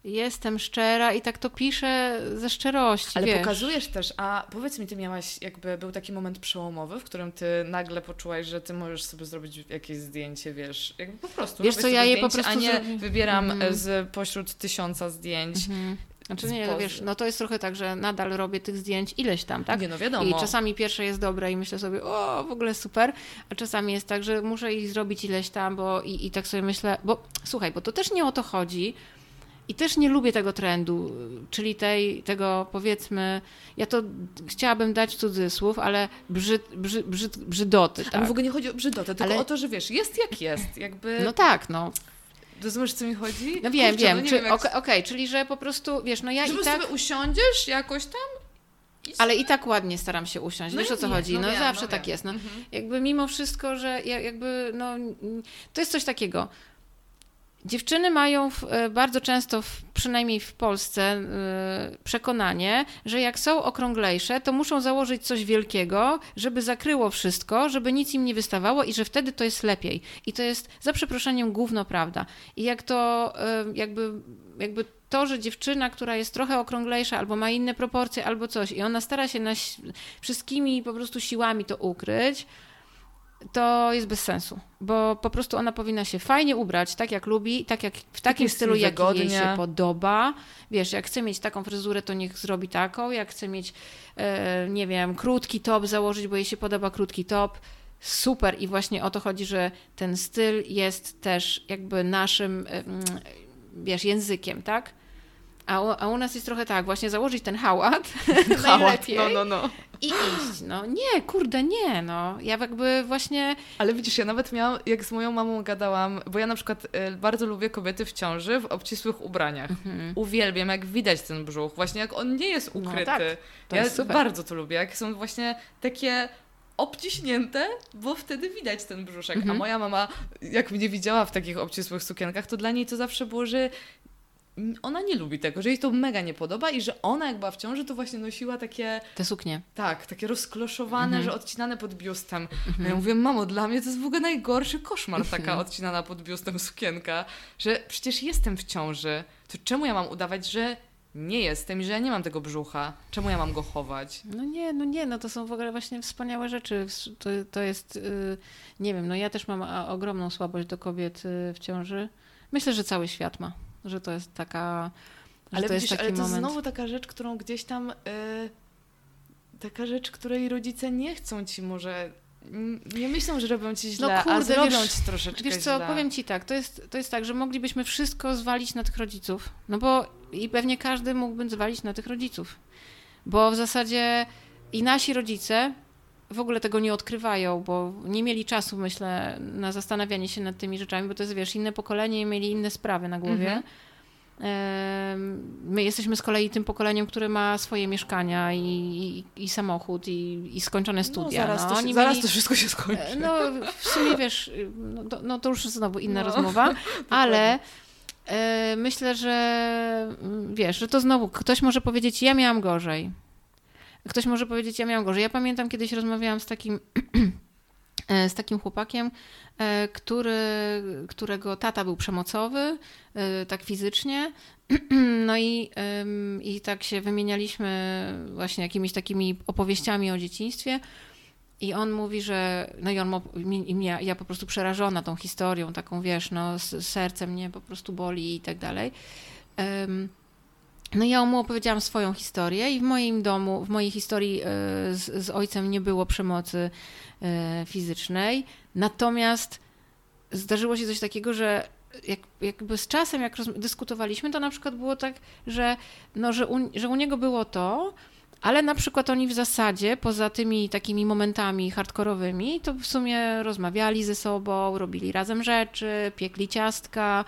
jestem szczera i tak to piszę ze szczerości. Ale wiesz. pokazujesz też, a powiedz mi, ty miałaś, jakby był taki moment przełomowy, w którym ty nagle poczułaś, że ty możesz sobie zrobić jakieś zdjęcie, wiesz, jakby po prostu. Wiesz co, ja je po prostu. A nie wybieram mm. z pośród tysiąca zdjęć. Mm -hmm. Znaczy nie, no wiesz, no to jest trochę tak, że nadal robię tych zdjęć ileś tam, tak? Nie, no wiadomo. I czasami pierwsze jest dobre i myślę sobie, o, w ogóle super, a czasami jest tak, że muszę ich zrobić ileś tam, bo i, i tak sobie myślę, bo słuchaj, bo to też nie o to chodzi, i też nie lubię tego trendu, czyli tej, tego powiedzmy, ja to chciałabym dać cudzysłów, ale brzyd, brzyd, brzyd, brzydoty. Tak? Ale w ogóle nie chodzi o brzydotę, tylko ale... o to, że wiesz, jest jak jest. Jakby... No tak, no. Rozumiesz, co mi chodzi? No wiem, Kurczę, wiem. No Czy, wiem Okej, okay, czyli że po prostu, wiesz, no ja i tak... sobie usiądziesz jakoś tam ale i tak ładnie staram się usiąść. No Wiesz o co nie, chodzi? No, no wiem, zawsze no tak jest. No, mhm. Jakby mimo wszystko, że jakby, no, to jest coś takiego. Dziewczyny mają w, e, bardzo często, w, przynajmniej w Polsce, yy, przekonanie, że jak są okrąglejsze, to muszą założyć coś wielkiego, żeby zakryło wszystko, żeby nic im nie wystawało i że wtedy to jest lepiej. I to jest za przeproszeniem gówno prawda. I jak to yy, jakby, jakby to, że dziewczyna, która jest trochę okrąglejsza, albo ma inne proporcje, albo coś, i ona stara się na, wszystkimi po prostu siłami to ukryć, to jest bez sensu, bo po prostu ona powinna się fajnie ubrać, tak jak lubi, tak jak w takim stylu, jaki jej się podoba. Wiesz, jak chce mieć taką fryzurę, to niech zrobi taką, jak chce mieć, e, nie wiem, krótki top założyć, bo jej się podoba krótki top, super i właśnie o to chodzi, że ten styl jest też jakby naszym, e, wiesz, językiem, tak? A u, a u, nas jest trochę tak, właśnie założyć ten hałat, hałat no, no, no. i iść. No nie, kurde, nie, no. Ja jakby właśnie... Ale widzisz, ja nawet miałam, jak z moją mamą gadałam, bo ja na przykład y, bardzo lubię kobiety w ciąży w obcisłych ubraniach. Mhm. Uwielbiam, jak widać ten brzuch, właśnie jak on nie jest ukryty. No, tak. To ja bardzo to lubię, jak są właśnie takie obciśnięte, bo wtedy widać ten brzuszek. Mhm. A moja mama, jak mnie widziała w takich obcisłych sukienkach, to dla niej to zawsze było, że ona nie lubi tego, że jej to mega nie podoba i że ona jak była w ciąży, to właśnie nosiła takie... Te suknie. Tak, takie rozkloszowane, mhm. że odcinane pod biustem. Mhm. Ja mówię, mamo, dla mnie to jest w ogóle najgorszy koszmar taka mhm. odcinana pod biustem sukienka, że przecież jestem w ciąży, to czemu ja mam udawać, że nie jestem i że ja nie mam tego brzucha. Czemu ja mam go chować? No nie, no nie, no to są w ogóle właśnie wspaniałe rzeczy. To, to jest, yy, nie wiem, no ja też mam ogromną słabość do kobiet yy, w ciąży. Myślę, że cały świat ma że to jest taka. Ale to widzisz, jest taki ale to moment. znowu taka rzecz, którą gdzieś tam. Yy, taka rzecz, której rodzice nie chcą ci może. Nie myślą, że robią ci źle, no kurde, a zrobią wiesz, ci troszeczkę Wiesz co, źle. powiem ci tak, to jest, to jest tak, że moglibyśmy wszystko zwalić na tych rodziców. No bo i pewnie każdy mógłby zwalić na tych rodziców. Bo w zasadzie i nasi rodzice w ogóle tego nie odkrywają, bo nie mieli czasu, myślę, na zastanawianie się nad tymi rzeczami, bo to jest, wiesz, inne pokolenie i mieli inne sprawy na głowie. Mhm. My jesteśmy z kolei tym pokoleniem, które ma swoje mieszkania i, i, i samochód i, i, skończone no, studia. No, zaraz, no, to, się, zaraz to wszystko się skończy. E, no w sumie wiesz, no to, no, to już znowu inna no, rozmowa, ale e, myślę, że mm, wiesz, że to znowu ktoś może powiedzieć, ja miałam gorzej. Ktoś może powiedzieć, ja miałam gorzej. Ja pamiętam, kiedyś rozmawiałam z takim e, z takim chłopakiem, E, który, którego tata był przemocowy, e, tak fizycznie. No i, i tak się wymienialiśmy właśnie jakimiś takimi opowieściami o dzieciństwie. I on mówi, że, no i on, mnie, ja po prostu przerażona tą historią, taką wiesz, no serce mnie po prostu boli i tak dalej. No ja mu opowiedziałam swoją historię i w moim domu, w mojej historii e, z, z ojcem nie było przemocy fizycznej. Natomiast zdarzyło się coś takiego, że jak, jakby z czasem, jak dyskutowaliśmy, to na przykład było tak, że, no, że, u, że u niego było to, ale na przykład oni w zasadzie, poza tymi takimi momentami hardkorowymi, to w sumie rozmawiali ze sobą, robili razem rzeczy, piekli ciastka,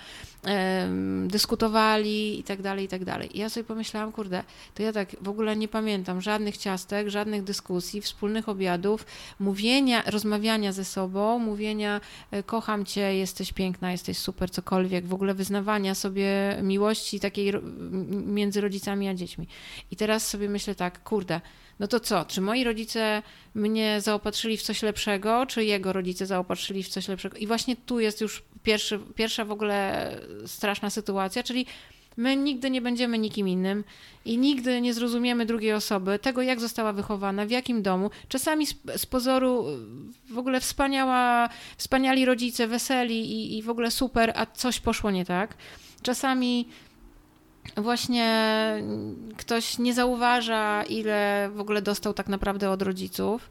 dyskutowali i tak dalej, i tak dalej. I ja sobie pomyślałam, kurde, to ja tak w ogóle nie pamiętam żadnych ciastek, żadnych dyskusji, wspólnych obiadów, mówienia, rozmawiania ze sobą, mówienia e, kocham cię, jesteś piękna, jesteś super, cokolwiek, w ogóle wyznawania sobie miłości takiej między rodzicami a dziećmi. I teraz sobie myślę tak, kurde, no to co? Czy moi rodzice mnie zaopatrzyli w coś lepszego, czy jego rodzice zaopatrzyli w coś lepszego? I właśnie tu jest już pierwszy, pierwsza w ogóle straszna sytuacja, czyli my nigdy nie będziemy nikim innym i nigdy nie zrozumiemy drugiej osoby, tego jak została wychowana, w jakim domu. Czasami z, z pozoru w ogóle wspaniała, wspaniali rodzice, weseli i, i w ogóle super, a coś poszło nie tak. Czasami właśnie ktoś nie zauważa, ile w ogóle dostał tak naprawdę od rodziców.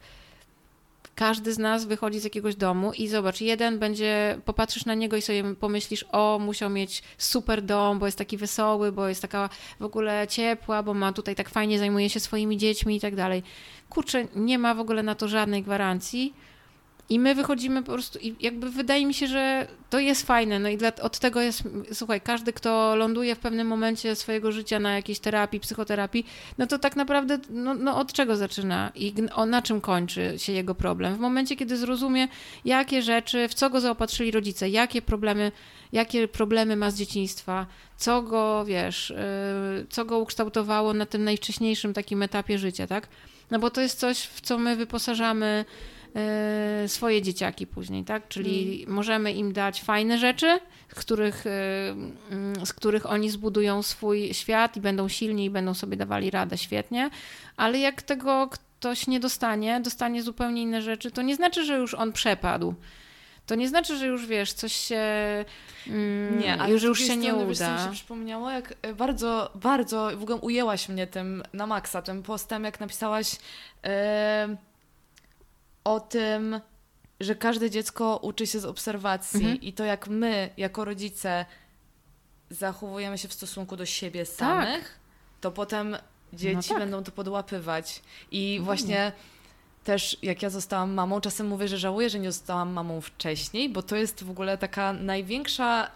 Każdy z nas wychodzi z jakiegoś domu i zobacz, jeden będzie, popatrzysz na niego i sobie pomyślisz, o, musiał mieć super dom, bo jest taki wesoły, bo jest taka w ogóle ciepła, bo ma tutaj tak fajnie, zajmuje się swoimi dziećmi i tak dalej. Kurczę, nie ma w ogóle na to żadnej gwarancji i my wychodzimy po prostu, i jakby wydaje mi się, że to jest fajne. No i dla, od tego jest, słuchaj, każdy, kto ląduje w pewnym momencie swojego życia na jakiejś terapii, psychoterapii, no to tak naprawdę, no, no od czego zaczyna i o, na czym kończy się jego problem? W momencie, kiedy zrozumie, jakie rzeczy, w co go zaopatrzyli rodzice, jakie problemy, jakie problemy ma z dzieciństwa, co go, wiesz, yy, co go ukształtowało na tym najwcześniejszym takim etapie życia, tak? No bo to jest coś, w co my wyposażamy swoje dzieciaki później, tak? Czyli mm. możemy im dać fajne rzeczy, z których, e, mm, z których oni zbudują swój świat i będą silni i będą sobie dawali radę świetnie, ale jak tego ktoś nie dostanie, dostanie zupełnie inne rzeczy, to nie znaczy, że już on przepadł. To nie znaczy, że już wiesz, coś się. Mm, nie, ale już, już się nie uda. Wiesz, co mi się przypomniało, jak e, bardzo, bardzo w ogóle ujęłaś mnie tym na maksa, tym postem, jak napisałaś. Yy o tym, że każde dziecko uczy się z obserwacji mhm. i to jak my, jako rodzice, zachowujemy się w stosunku do siebie tak. samych, tak. to potem dzieci no tak. będą to podłapywać. I właśnie też jak ja zostałam mamą, czasem mówię, że żałuję, że nie zostałam mamą wcześniej, bo to jest w ogóle taka największa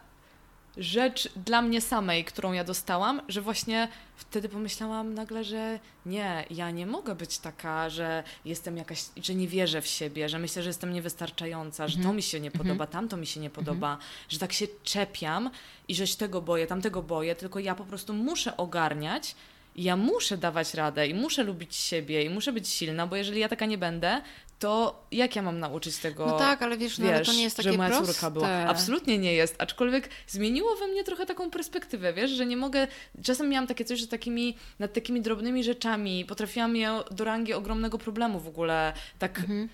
rzecz dla mnie samej, którą ja dostałam, że właśnie wtedy pomyślałam nagle, że nie, ja nie mogę być taka, że jestem jakaś, że nie wierzę w siebie, że myślę, że jestem niewystarczająca, że to mhm. mi się nie podoba, mhm. tamto mi się nie podoba, że tak się czepiam i że się tego boję, tamtego boję, tylko ja po prostu muszę ogarniać, ja muszę dawać radę i muszę lubić siebie i muszę być silna, bo jeżeli ja taka nie będę, to jak ja mam nauczyć tego? No tak, ale wiesz, wiesz no, ale to nie jest takie że moja proste. córka była. Absolutnie nie jest, aczkolwiek zmieniło we mnie trochę taką perspektywę, wiesz, że nie mogę, czasem miałam takie coś, że takimi, nad takimi drobnymi rzeczami potrafiłam je do rangi ogromnego problemu w ogóle, tak... Mhm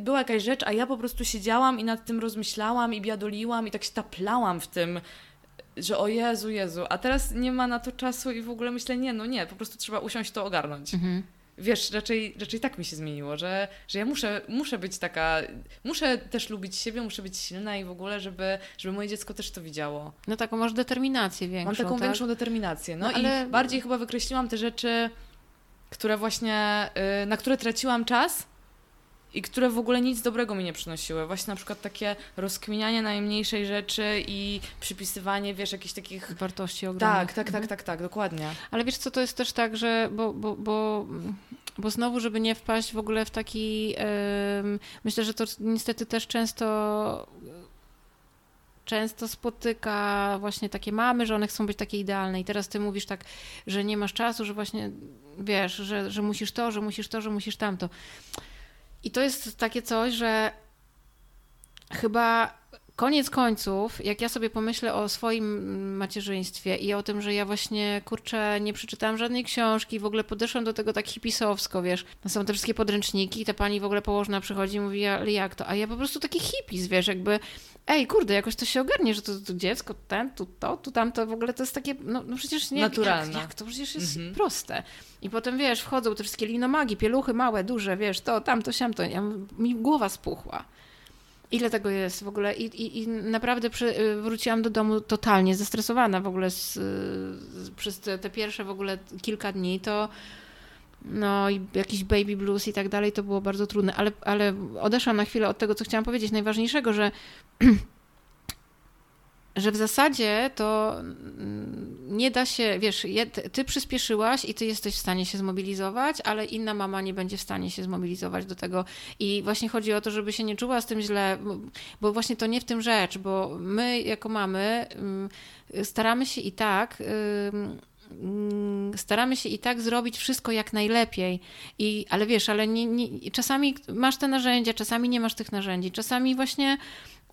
była jakaś rzecz, a ja po prostu siedziałam i nad tym rozmyślałam i biadoliłam i tak się taplałam w tym, że o Jezu, Jezu, a teraz nie ma na to czasu i w ogóle myślę, nie, no nie, po prostu trzeba usiąść to ogarnąć. Mhm wiesz, raczej, raczej tak mi się zmieniło, że, że ja muszę, muszę być taka, muszę też lubić siebie, muszę być silna i w ogóle, żeby, żeby moje dziecko też to widziało. No taką masz determinację większą, Mam taką tak? większą determinację, no, no i ale... bardziej chyba wykreśliłam te rzeczy, które właśnie, y, na które traciłam czas, i które w ogóle nic dobrego mi nie przynosiły. Właśnie na przykład takie rozkminianie najmniejszej rzeczy i przypisywanie, wiesz, jakichś takich... Wartości ogromnych. Tak, tak, tak, tak, tak, dokładnie. Ale wiesz co, to jest też tak, że bo, bo, bo, bo znowu, żeby nie wpaść w ogóle w taki... Myślę, że to niestety też często często spotyka właśnie takie mamy, że one chcą być takie idealne i teraz ty mówisz tak, że nie masz czasu, że właśnie wiesz, że, że musisz to, że musisz to, że musisz tamto. I to jest takie coś, że chyba koniec końców, jak ja sobie pomyślę o swoim macierzyństwie i o tym, że ja właśnie, kurczę, nie przeczytałam żadnej książki, w ogóle podeszłam do tego tak hipisowsko, wiesz, no są te wszystkie podręczniki i ta pani w ogóle położna przychodzi i mówi, ale jak to? A ja po prostu taki hipis, wiesz, jakby ej, kurde, jakoś to się ogarnie, że to, to dziecko, ten, tu to, tu tamto, w ogóle to jest takie, no, no przecież nie... Naturalne. Jak, jak to przecież jest mhm. proste. I potem, wiesz, wchodzą te wszystkie linomagi, pieluchy małe, duże, wiesz, to, tamto, siamto, ja, mi głowa spuchła. Ile tego jest w ogóle? I, i, i naprawdę przy, y, wróciłam do domu totalnie zestresowana w ogóle z, z, przez te, te, pierwsze w ogóle kilka dni, to no jakiś baby blues i tak dalej, to było bardzo trudne, ale, ale odeszłam na chwilę od tego, co chciałam powiedzieć, najważniejszego, że że w zasadzie to mm, nie da się, wiesz, ty przyspieszyłaś i ty jesteś w stanie się zmobilizować, ale inna mama nie będzie w stanie się zmobilizować do tego. I właśnie chodzi o to, żeby się nie czuła z tym źle, bo właśnie to nie w tym rzecz, bo my jako mamy mm, staramy się i tak mm, staramy się i tak zrobić wszystko jak najlepiej. I, ale wiesz, ale nie, nie, czasami masz te narzędzia, czasami nie masz tych narzędzi, czasami właśnie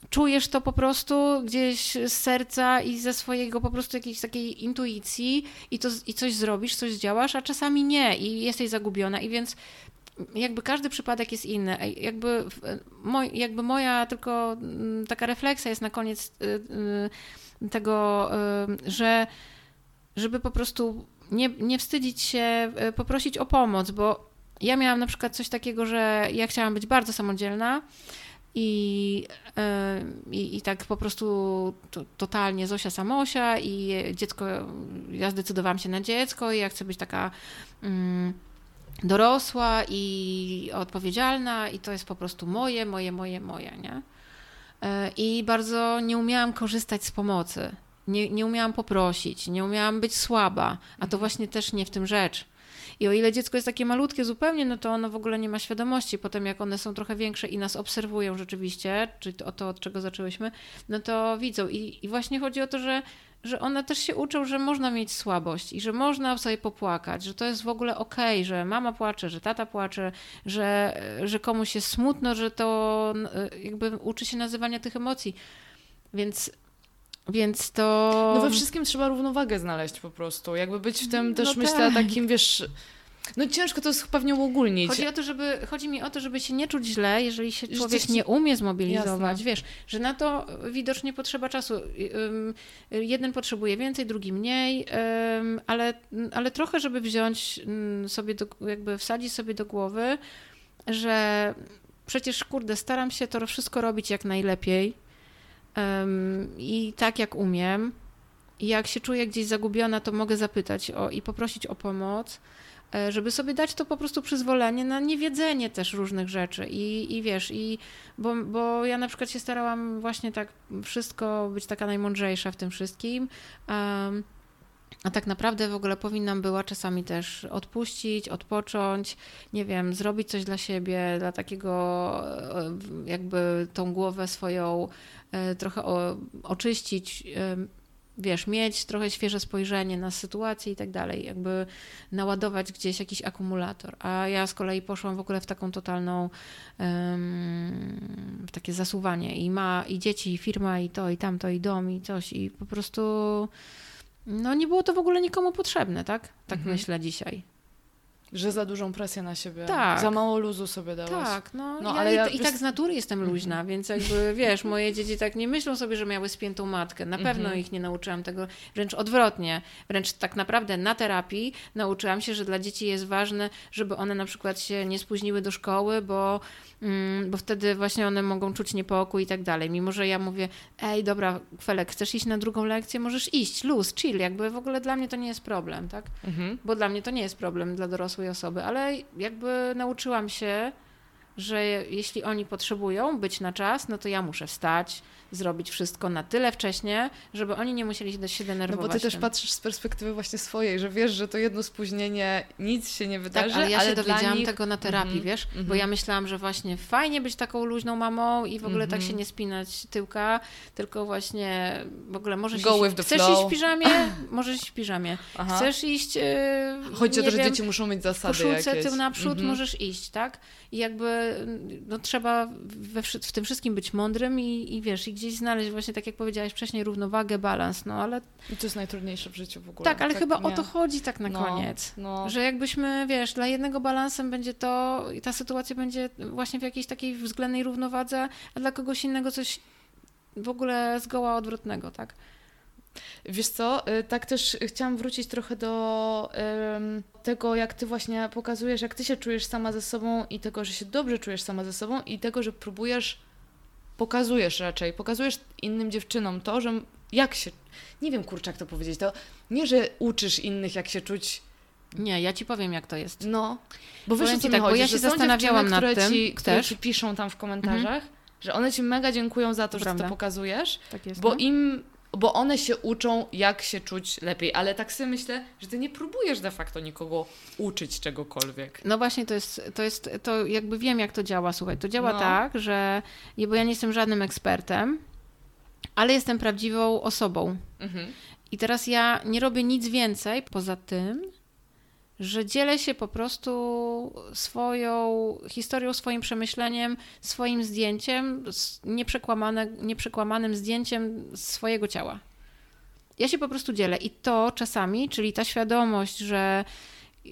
czujesz to po prostu gdzieś z serca i ze swojego po prostu jakiejś takiej intuicji i, to, i coś zrobisz, coś działasz, a czasami nie i jesteś zagubiona i więc jakby każdy przypadek jest inny. Jakby, moj, jakby moja tylko mm, taka refleksja jest na koniec y, y, tego, że żeby po prostu nie, nie wstydzić się, poprosić o pomoc, bo ja miałam na przykład coś takiego, że ja chciałam być bardzo samodzielna, i, i, I, tak po prostu to, totalnie Zosia Samosia i dziecko, ja zdecydowałam się na dziecko i ja chcę być taka mm, dorosła i odpowiedzialna i to jest po prostu moje, moje, moje, moje, nie? E, I bardzo nie umiałam korzystać z pomocy. Nie, nie umiałam poprosić, nie umiałam być słaba, a to mhm. właśnie też nie w tym rzecz. I o ile dziecko jest takie malutkie zupełnie, no to ono w ogóle nie ma świadomości. Potem jak one są trochę większe i nas obserwują rzeczywiście, czyli to, to od czego zaczęłyśmy, no to widzą. I, i właśnie chodzi o to, że że one też się uczą, że można mieć słabość i że można sobie popłakać, że to jest w ogóle okej, okay, że mama płacze, że tata płacze, że, że komuś jest smutno, że to jakby uczy się nazywania tych emocji. Więc więc to. No we wszystkim trzeba równowagę znaleźć po prostu. Jakby być w tym no też no myślę tak. takim, wiesz. No ciężko to jest pewnie uogólnić. Chodzi, o to, żeby, chodzi mi o to, żeby się nie czuć źle, jeżeli się człowiek nie umie zmobilizować. Jasne. Wiesz, że na to widocznie potrzeba czasu. Jeden potrzebuje więcej, drugi mniej, ale, ale trochę, żeby wziąć mm, sobie, do, jakby wsadzić sobie do głowy, że przecież, kurde, staram się to wszystko robić jak najlepiej i tak jak umiem. I jak się czuję gdzieś zagubiona, to mogę zapytać o, i poprosić o pomoc, e, żeby sobie dać to po prostu przyzwolenie na niewiedzenie też różnych rzeczy. I, i wiesz, i bo, bo ja na przykład się starałam właśnie tak wszystko być taka najmądrzejsza w tym wszystkim. Um, a tak naprawdę w ogóle powinnam była czasami też odpuścić, odpocząć, nie wiem, zrobić coś dla siebie, dla takiego e, jakby tą głowę swoją e, trochę oczyścić, e, wiesz, mieć trochę świeże spojrzenie na sytuację i tak dalej, jakby naładować gdzieś jakiś akumulator. A ja z kolei poszłam w ogóle w taką totalną, w takie zasuwanie i ma i dzieci, i firma, i to, i tamto, i dom, i coś i po prostu no nie było to w ogóle nikomu potrzebne, tak? Tak mhm. myślę dzisiaj. Że za dużą presję na siebie. Tak. Za mało luzu sobie dałaś. Tak, no, no ja ale i, ja... i tak z natury jestem luźna, mhm. więc jakby wiesz, moje dzieci tak nie myślą sobie, że miały spiętą matkę. Na pewno mhm. ich nie nauczyłam tego, wręcz odwrotnie. Wręcz tak naprawdę na terapii nauczyłam się, że dla dzieci jest ważne, żeby one na przykład się nie spóźniły do szkoły, bo Mm, bo wtedy właśnie one mogą czuć niepokój i tak dalej. Mimo, że ja mówię, ej, dobra, Felek, chcesz iść na drugą lekcję? Możesz iść, luz, chill, jakby w ogóle dla mnie to nie jest problem, tak? Mhm. Bo dla mnie to nie jest problem dla dorosłej osoby, ale jakby nauczyłam się, że jeśli oni potrzebują być na czas, no to ja muszę wstać, zrobić wszystko na tyle wcześnie, żeby oni nie musieli się denerwować. No bo ty też tym. patrzysz z perspektywy właśnie swojej, że wiesz, że to jedno spóźnienie, nic się nie wydarzy, Tak, ale ja ale się dowiedziałam nich... tego na terapii, Mhm, wiesz, bo mhm. ja myślałam, że właśnie fajnie być taką luźną mamą i w ogóle tak Mhm. się nie spinać tyłka, tylko właśnie w ogóle możesz Go iść, chcesz flow. iść w piżamie, możesz iść w piżamie. Aha. Chcesz iść, yy, Chodzi o to, że wiem, dzieci muszą mieć zasady koszulce jakieś. tył naprzód Mhm. możesz iść, tak? I jakby no, trzeba we, w tym wszystkim być mądrym i, i wiesz, i gdzieś znaleźć właśnie, tak jak powiedziałaś wcześniej, równowagę, balans, no ale I to jest najtrudniejsze w życiu w ogóle. tak, ale chyba o nie. to chodzi tak na No, koniec. No. Że jakbyśmy, wiesz, dla jednego balansem będzie to i ta sytuacja będzie właśnie w jakiejś takiej względnej równowadze, a dla kogoś innego coś w ogóle zgoła odwrotnego, tak? Wiesz co, y, tak też chciałam wrócić trochę do tego, jak ty właśnie pokazujesz, jak ty się czujesz sama ze sobą i tego, że się dobrze czujesz sama ze sobą i tego, że próbujesz, pokazujesz raczej, pokazujesz innym dziewczynom to, że jak się, nie wiem kurczę jak to powiedzieć, to nie, że uczysz innych jak się czuć, Nie, ja ci powiem, jak to jest. no, bo wiesz co tak, bo chodzi, ja że się zastanawiałam nad które tym ci, które też. ci piszą tam w komentarzach, że one ci mega dziękują za to, To że prawda. to pokazujesz, Tak jest. bo no. im, bo one się uczą, jak się czuć lepiej, ale tak sobie myślę, że ty nie próbujesz de facto nikogo uczyć czegokolwiek. No właśnie, to jest, to jest, to jakby wiem, jak to działa, słuchaj. To działa No. tak, że, nie, bo ja nie jestem żadnym ekspertem, ale jestem prawdziwą osobą. Mhm. I teraz ja nie robię nic więcej poza tym, że dzielę się po prostu swoją historią, swoim przemyśleniem, swoim zdjęciem, nieprzekłamanym zdjęciem swojego ciała. Ja się po prostu dzielę i to czasami, czyli ta świadomość, że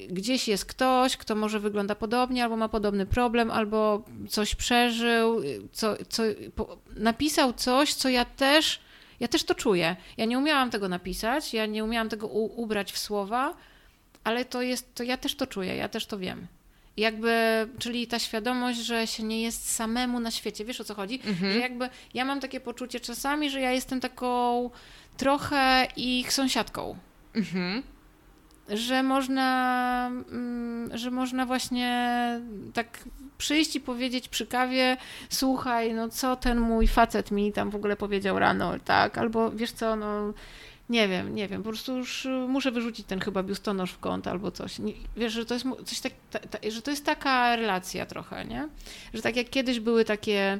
gdzieś jest ktoś, kto może wygląda podobnie, albo ma podobny problem, albo coś przeżył, co, co, napisał coś, co ja też, ja też to czuję. Ja nie umiałam tego napisać, ja nie umiałam tego u, ubrać w słowa, ale to jest, to ja też to czuję, ja też to wiem. Jakby, czyli ta świadomość, że się nie jest samemu na świecie. Wiesz o co chodzi? Że jakby ja mam takie poczucie czasami, że ja jestem taką trochę ich sąsiadką Mhm. że można, mm, że można właśnie tak przyjść i powiedzieć przy kawie, słuchaj, no co ten mój facet mi tam w ogóle powiedział rano, tak? Albo wiesz co, no nie wiem, nie wiem, po prostu już y, muszę wyrzucić ten chyba biustonosz w kąt albo coś. Nie, wiesz, że to jest coś tak, ta, ta, że to jest taka relacja trochę, nie? Że tak jak kiedyś były takie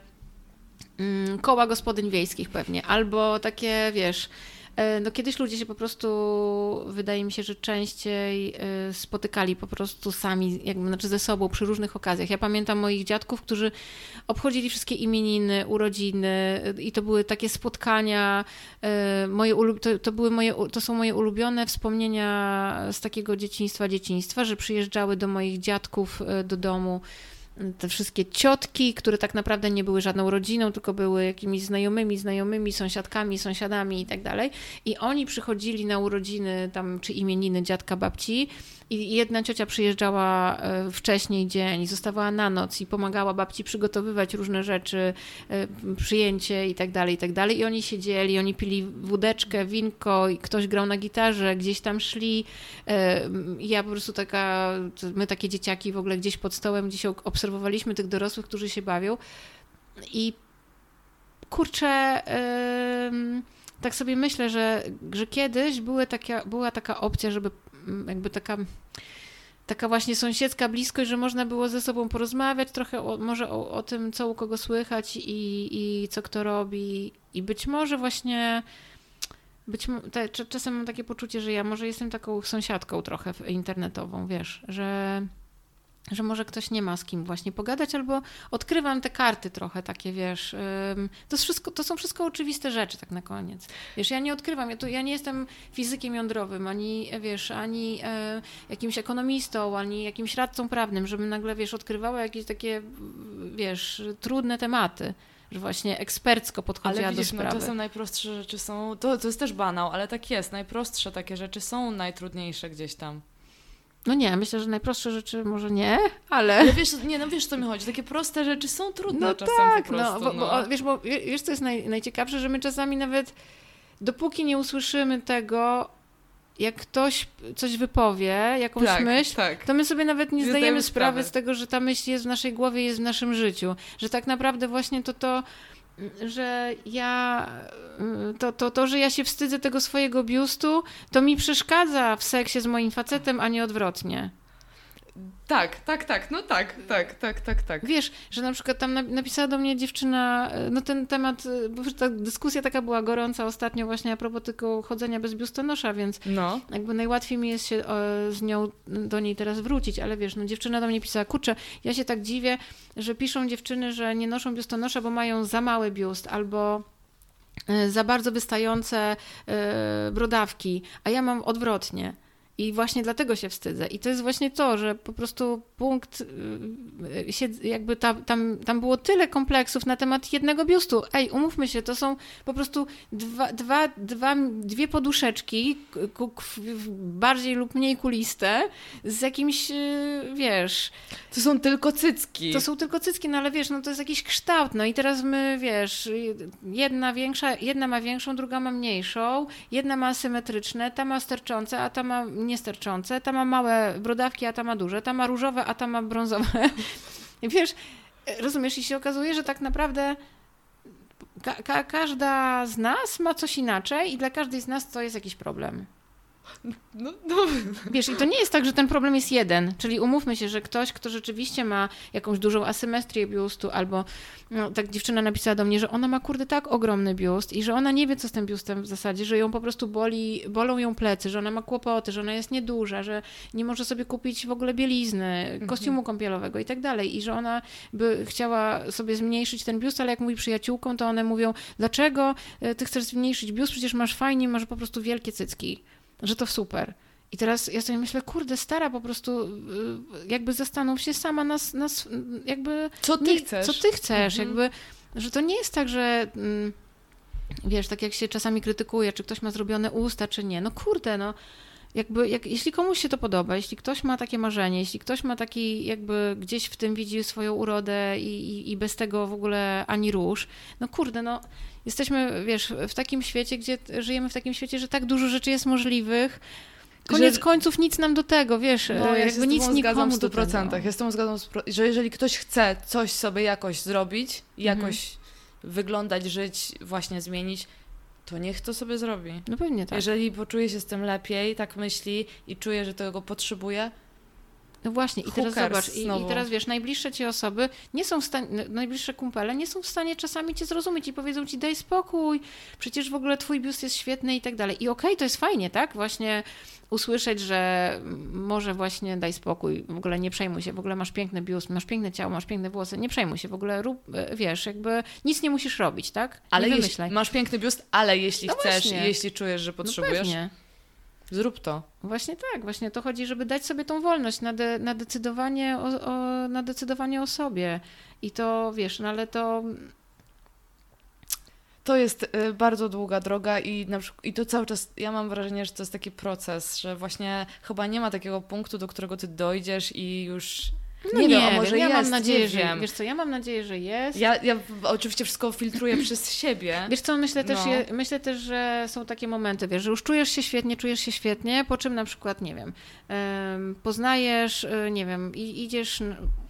mm, koła gospodyń wiejskich pewnie, albo takie, wiesz, no kiedyś ludzie się po prostu, wydaje mi się, że częściej e, spotykali po prostu sami, jakby, znaczy ze sobą przy różnych okazjach. Ja pamiętam moich dziadków, którzy obchodzili wszystkie imieniny, urodziny e, i to były takie spotkania, e, moje to, to, były moje, to są moje ulubione wspomnienia z takiego dzieciństwa, dzieciństwa, że przyjeżdżały do moich dziadków e, do domu te wszystkie ciotki, które tak naprawdę nie były żadną rodziną, tylko były jakimiś znajomymi, znajomymi, sąsiadkami, sąsiadami i tak dalej. I oni przychodzili na urodziny tam, czy imieniny dziadka, babci i jedna ciocia przyjeżdżała e, wcześniej dzień, zostawała na noc i pomagała babci przygotowywać różne rzeczy, e, przyjęcie i tak dalej, i tak dalej. I oni siedzieli, oni pili wódeczkę, winko i ktoś grał na gitarze, gdzieś tam szli. E, Ja po prostu taka, my takie dzieciaki w ogóle gdzieś pod stołem, gdzieś obserwowaliśmy tych dorosłych, którzy się bawią i kurczę, tak sobie myślę, że, że kiedyś były taka, była taka opcja, żeby jakby taka taka właśnie sąsiedzka bliskość, że można było ze sobą porozmawiać trochę o, może o, o tym, co u kogo słychać i, i co kto robi. I być może właśnie być te, cza- czasem mam takie poczucie, że ja może jestem taką sąsiadką trochę internetową, wiesz, że że może ktoś nie ma z kim właśnie pogadać, albo odkrywam te karty trochę takie, wiesz. To, wszystko, to są wszystko oczywiste rzeczy, tak na koniec. Wiesz, ja nie odkrywam, ja, tu, ja nie jestem fizykiem jądrowym, ani, wiesz, ani e, jakimś ekonomistą, ani jakimś radcą prawnym, żebym nagle, wiesz, odkrywała jakieś takie, wiesz, trudne tematy, że właśnie ekspercko podchodziła Ale widzisz, do no, sprawy. czasem najprostsze rzeczy są, to, to jest też banał, ale tak jest, najprostsze takie rzeczy są najtrudniejsze gdzieś tam. No nie, myślę, że najprostsze rzeczy może nie, ale... Ale wiesz, nie, no wiesz co mi chodzi, takie proste rzeczy są trudne No czasem tak, prostu. no, bo, bo, wiesz, bo wie- wiesz, co jest naj, najciekawsze, że my czasami nawet dopóki nie usłyszymy tego, jak ktoś coś wypowie, jakąś Tak, myśl, tak. to my sobie nawet nie Nie zdajemy zdajemy sprawy sprawy. z tego, że ta myśl jest w naszej głowie, jest w naszym życiu. Że tak naprawdę właśnie to to, że ja, to, to, to, że ja się wstydzę tego swojego biustu, to mi przeszkadza w seksie z moim facetem, a nie odwrotnie. Tak, tak, tak, no tak, tak, tak, tak, tak. Wiesz, że na przykład tam na- napisała do mnie dziewczyna, e, no ten temat, e, bo ta dyskusja taka była gorąca ostatnio właśnie a propos tylko chodzenia bez biustonosza, więc No. jakby najłatwiej mi jest się z nią do niej teraz wrócić, ale wiesz, no dziewczyna do mnie pisała, kurczę, ja się tak dziwię, że piszą dziewczyny, że nie noszą biustonosza, bo mają za mały biust albo e, za bardzo wystające brodawki, a ja mam odwrotnie. I właśnie dlatego się wstydzę. I to jest właśnie to, że po prostu punkt, y, się, jakby tam, tam, tam było tyle kompleksów na temat jednego biustu. Ej, umówmy się, to są po prostu dwa, dwa, dwa, dwie poduszeczki, bardziej lub mniej kuliste, z jakimś, y, wiesz, To są tylko cycki. to są tylko cycki, no ale wiesz, no to jest jakiś kształt, no i teraz my, wiesz, jedna większa, jedna ma większą, druga ma mniejszą, jedna ma asymetryczne, ta ma sterczące, a ta ma niesterczące, ta ma małe brodawki, a ta ma duże, ta ma różowe, a ta ma brązowe. Wiesz, rozumiesz, i się okazuje, że tak naprawdę ka ka każda z nas ma coś inaczej i dla każdej z nas to jest jakiś problem. No, no. Wiesz, i to nie jest tak, że ten problem jest jeden. Czyli umówmy się, że ktoś, kto rzeczywiście ma jakąś dużą asymetrię biustu, albo no, tak dziewczyna napisała do mnie, że ona ma kurde tak ogromny biust i że ona nie wie, co z tym biustem w zasadzie, że ją po prostu boli, bolą ją plecy, że ona ma kłopoty, że ona jest nieduża, że nie może sobie kupić w ogóle bielizny, kostiumu kąpielowego i tak dalej. I że ona by chciała sobie zmniejszyć ten biust, ale jak mówi przyjaciółkom, to one mówią, dlaczego e, ty chcesz zmniejszyć biust, przecież masz fajnie, masz po prostu wielkie cycki że to super. I teraz ja sobie myślę, kurde, stara, po prostu y, jakby zastanów się sama nas, nas jakby... Co ty nie, chcesz? Co ty chcesz, Mhm. jakby, że to nie jest tak, że mm, wiesz, tak jak się czasami krytykuje, czy ktoś ma zrobione usta, czy nie. No kurde, no jakby, jak, jeśli komuś się to podoba, jeśli ktoś ma takie marzenie, jeśli ktoś ma taki, jakby gdzieś w tym widzi swoją urodę i, i, i bez tego w ogóle ani róż, no kurde, no jesteśmy, wiesz, w takim świecie, gdzie żyjemy w takim świecie, że tak dużo rzeczy jest możliwych. Koniec Że- końców nic nam do tego, wiesz, No, ja się jakby nic nikomu w do 100%. tego. Jestem zgadzam, że jeżeli ktoś chce coś sobie jakoś zrobić, jakoś wyglądać, żyć, właśnie zmienić, to niech to sobie zrobi. No pewnie tak. Jeżeli poczuje się z tym lepiej, tak myśli i czuje, że tego potrzebuje, No właśnie, i teraz Hookers zobacz, i, i teraz wiesz, najbliższe ci osoby nie są w stanie, najbliższe kumpele nie są w stanie czasami cię zrozumieć i powiedzą ci daj spokój, przecież w ogóle twój biust jest świetny i tak dalej. I okej, to jest fajnie, tak? Właśnie usłyszeć, że może właśnie daj spokój, w ogóle nie przejmuj się, w ogóle masz piękny biust, masz piękne ciało, masz piękne włosy, nie przejmuj się, w ogóle rób, e, wiesz, jakby nic nie musisz robić, tak? ale nie jeśli, masz piękny biust, ale jeśli No chcesz, właśnie. jeśli czujesz, że No potrzebujesz, pewnie. Zrób to. Właśnie tak, właśnie to chodzi, żeby dać sobie tą wolność na, de, na, decydowanie, o, o, na decydowanie o sobie. I to wiesz, no ale to To jest y, bardzo długa droga i, na przykład, i to cały czas, ja mam wrażenie, że to jest taki proces, że właśnie chyba nie ma takiego punktu, do którego ty dojdziesz i już no nie, nie, wiem, a może ja jest, mam nadzieję, że wiem. wiesz co, ja mam nadzieję, że jest. Ja, ja oczywiście wszystko filtruję przez siebie. Wiesz co, myślę też, No. je, myślę też, że są takie momenty, wiesz, że już czujesz się świetnie, czujesz się świetnie, po czym na przykład, nie wiem, em, poznajesz, y, nie wiem, i idziesz,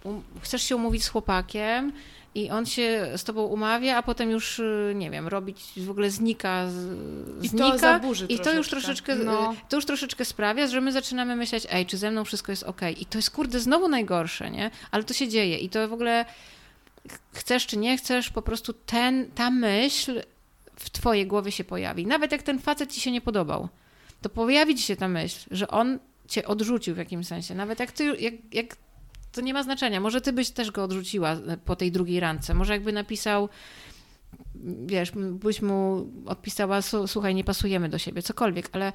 um, chcesz się umówić z chłopakiem i on się z tobą umawia, a potem już, y, nie wiem, robić, w ogóle znika, z- I znika. to zaburzy I to już troszeczkę. troszeczkę, No. y, to już troszeczkę sprawia, że my zaczynamy myśleć, ej, czy ze mną wszystko jest okej. I to jest, kurde, znowu najgorsze, nie? Ale to się dzieje i to w ogóle chcesz czy nie chcesz, po prostu ten, ta myśl w twojej głowie się pojawi. Nawet jak ten facet ci się nie podobał, to pojawi ci się ta myśl, że on cię odrzucił w jakimś sensie. Nawet jak ty, jak, jak to nie ma znaczenia. Może ty byś też go odrzuciła po tej drugiej randce. Może jakby napisał, wiesz, byś mu odpisała, "Su- słuchaj, nie pasujemy do siebie, cokolwiek, ale e,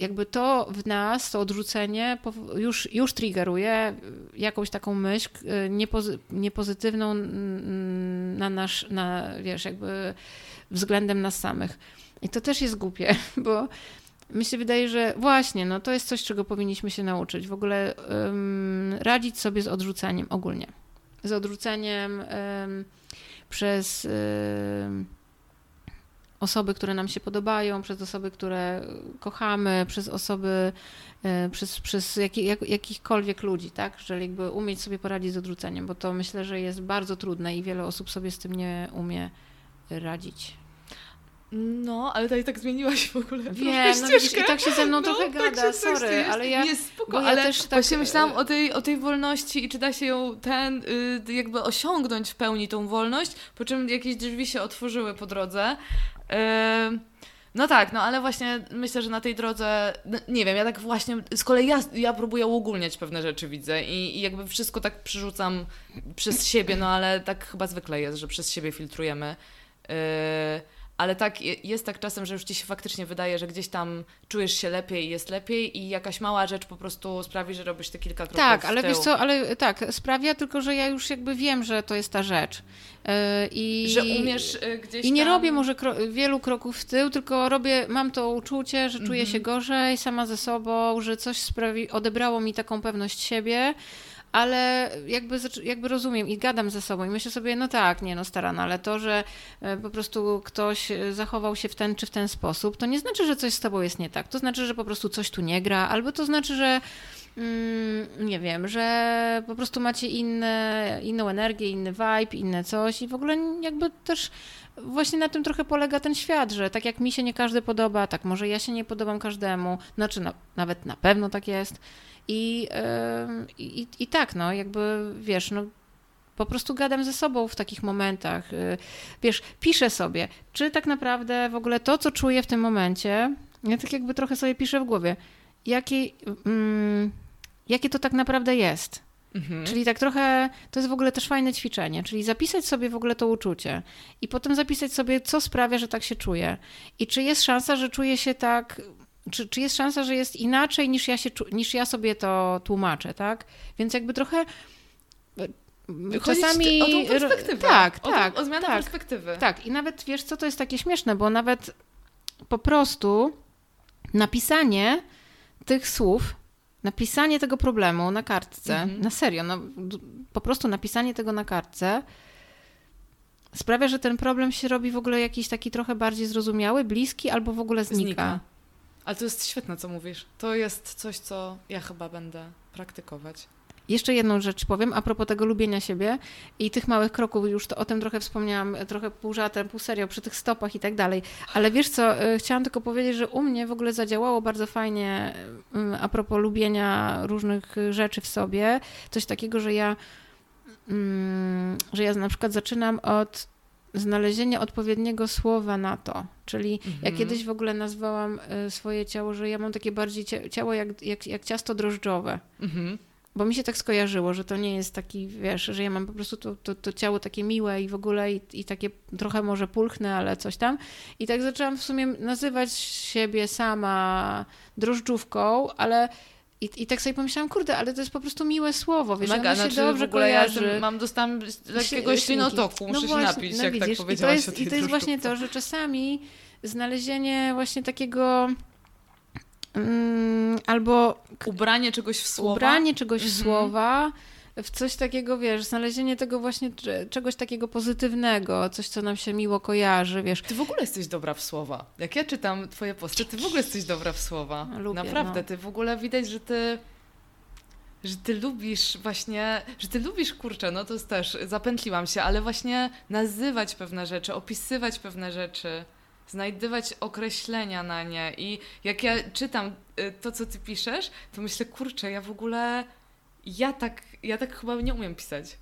jakby to w nas, to odrzucenie już, już triggeruje jakąś taką myśl e, niepozy- niepozytywną na nasz, na, wiesz, jakby względem nas samych. I to też jest głupie, bo mi się wydaje, że właśnie, no to jest coś, czego powinniśmy się nauczyć. W ogóle ym, radzić sobie z odrzuceniem ogólnie. Z odrzuceniem ym, przez ym, osoby, które nam się podobają, przez osoby, które kochamy, przez osoby, e, przez, przez jak, jakichkolwiek ludzi, tak? Że jakby umieć sobie poradzić z odrzuceniem, bo to myślę, że jest bardzo trudne i wiele osób sobie z tym nie umie radzić. No, ale tutaj tak zmieniłaś w ogóle Wiem, no widzisz, i tak się ze mną no, trochę tak gada, tak sorry, jest, ale ja... Jest spoko, ja ale też tak... właśnie myślałam o tej, o tej wolności i czy da się ją ten, y, jakby osiągnąć w pełni tą wolność, po czym jakieś drzwi się otworzyły po drodze. Y, no tak, no ale właśnie myślę, że na tej drodze, no, nie wiem, ja tak właśnie, z kolei ja, ja próbuję uogólniać pewne rzeczy, widzę i, i jakby wszystko tak przerzucam przez siebie, no ale tak chyba zwykle jest, że przez siebie filtrujemy. Yy, ale tak jest tak czasem, że już ci się faktycznie wydaje, że gdzieś tam czujesz się lepiej, jest lepiej i jakaś mała rzecz po prostu sprawi, że robisz te kilka kroków Tak, ale wiesz co, ale tak, sprawia tylko, że ja już jakby wiem, że to jest ta rzecz. Yy, I, że umiesz yy, gdzieś I nie tam... robię może kro wielu kroków w tył, tylko robię, mam to uczucie, że czuję się gorzej sama ze sobą, że coś sprawi, odebrało mi taką pewność siebie, ale jakby, jakby rozumiem i gadam ze sobą i myślę sobie, no tak, nie no starana, ale to, że e, po prostu ktoś e, zachował się w ten czy w ten sposób, to nie znaczy, że coś z tobą jest nie tak. To znaczy, że po prostu coś tu nie gra, albo to znaczy, że mm, nie wiem, że po prostu macie inne, inną energię, inny vibe, inne coś i w ogóle jakby też właśnie na tym trochę polega ten świat, że tak jak mi się nie każdy podoba, tak może ja się nie podobam każdemu, znaczy no, nawet na pewno tak jest i, i, i tak, no, jakby wiesz, no, po prostu gadam ze sobą w takich momentach. Y, wiesz, piszę sobie, czy tak naprawdę w ogóle to, co czuję w tym momencie, ja tak jakby trochę sobie piszę w głowie, jakie, mm, jakie to tak naprawdę jest. Mhm. Czyli tak trochę, to jest w ogóle też fajne ćwiczenie, czyli zapisać sobie w ogóle to uczucie i potem zapisać sobie, co sprawia, że tak się czuję. I czy jest szansa, że czuję się tak czy, czy jest szansa, że jest inaczej niż ja, się, niż ja sobie to tłumaczę, tak? Więc jakby trochę e, czasami... O tą perspektywę. Tak, o tak. o zmianę tak, perspektywy. Tak, i nawet wiesz co, to jest takie śmieszne, bo nawet po prostu napisanie tych słów, napisanie tego problemu na kartce, mhm. na serio, no, po prostu napisanie tego na kartce sprawia, że ten problem się robi w ogóle jakiś taki trochę bardziej zrozumiały, bliski albo w ogóle znika. znika. Ale to jest świetne, co mówisz. To jest coś, co ja chyba będę praktykować. Jeszcze jedną rzecz powiem a propos tego lubienia siebie i tych małych kroków, już to, o tym trochę wspomniałam, trochę pół żartem, pół serio, przy tych stopach i tak dalej. Ale wiesz co, e, chciałam tylko powiedzieć, że u mnie w ogóle zadziałało bardzo fajnie mm, a propos lubienia różnych rzeczy w sobie. Coś takiego, że ja, mm, że ja na przykład zaczynam od znalezienie odpowiedniego słowa na to. Czyli mhm. ja kiedyś w ogóle nazwałam y, swoje ciało, że ja mam takie bardziej ciało jak, jak, jak ciasto drożdżowe. Mhm. Bo mi się tak skojarzyło, że to nie jest taki, wiesz, że ja mam po prostu to, to, to ciało takie miłe i w ogóle i, i takie trochę może pulchne, ale coś tam. I tak zaczęłam w sumie nazywać siebie sama drożdżówką, ale i, I tak sobie pomyślałam, kurde, ale to jest po prostu miłe słowo, wiesz, Mega, znaczy, się dobrze w ogóle kojarzy. Ja mam, dostałam lekkiego ślinotoku, muszę no właśnie, się napić, no jak tak widzisz, tak powiedziałaś I to jest, i to jest właśnie to, że czasami znalezienie właśnie takiego um, albo... Ubranie czegoś w słowa. Ubranie czegoś w mhm. słowa, w coś takiego, wiesz, znalezienie tego właśnie czegoś takiego pozytywnego, coś, co nam się miło kojarzy, wiesz. Ty w ogóle jesteś dobra w słowa. Jak ja czytam twoje posty, ty w ogóle jesteś dobra w słowa. Lubię, Naprawdę, no. ty w ogóle widać, że ty że ty lubisz właśnie, że ty lubisz, kurczę, no to jest też, zapętliłam się, ale właśnie nazywać pewne rzeczy, opisywać pewne rzeczy, znajdywać określenia na nie i jak ja czytam y, to, co ty piszesz, to myślę, kurczę, ja w ogóle ja tak, ja tak chyba nie umiem pisać.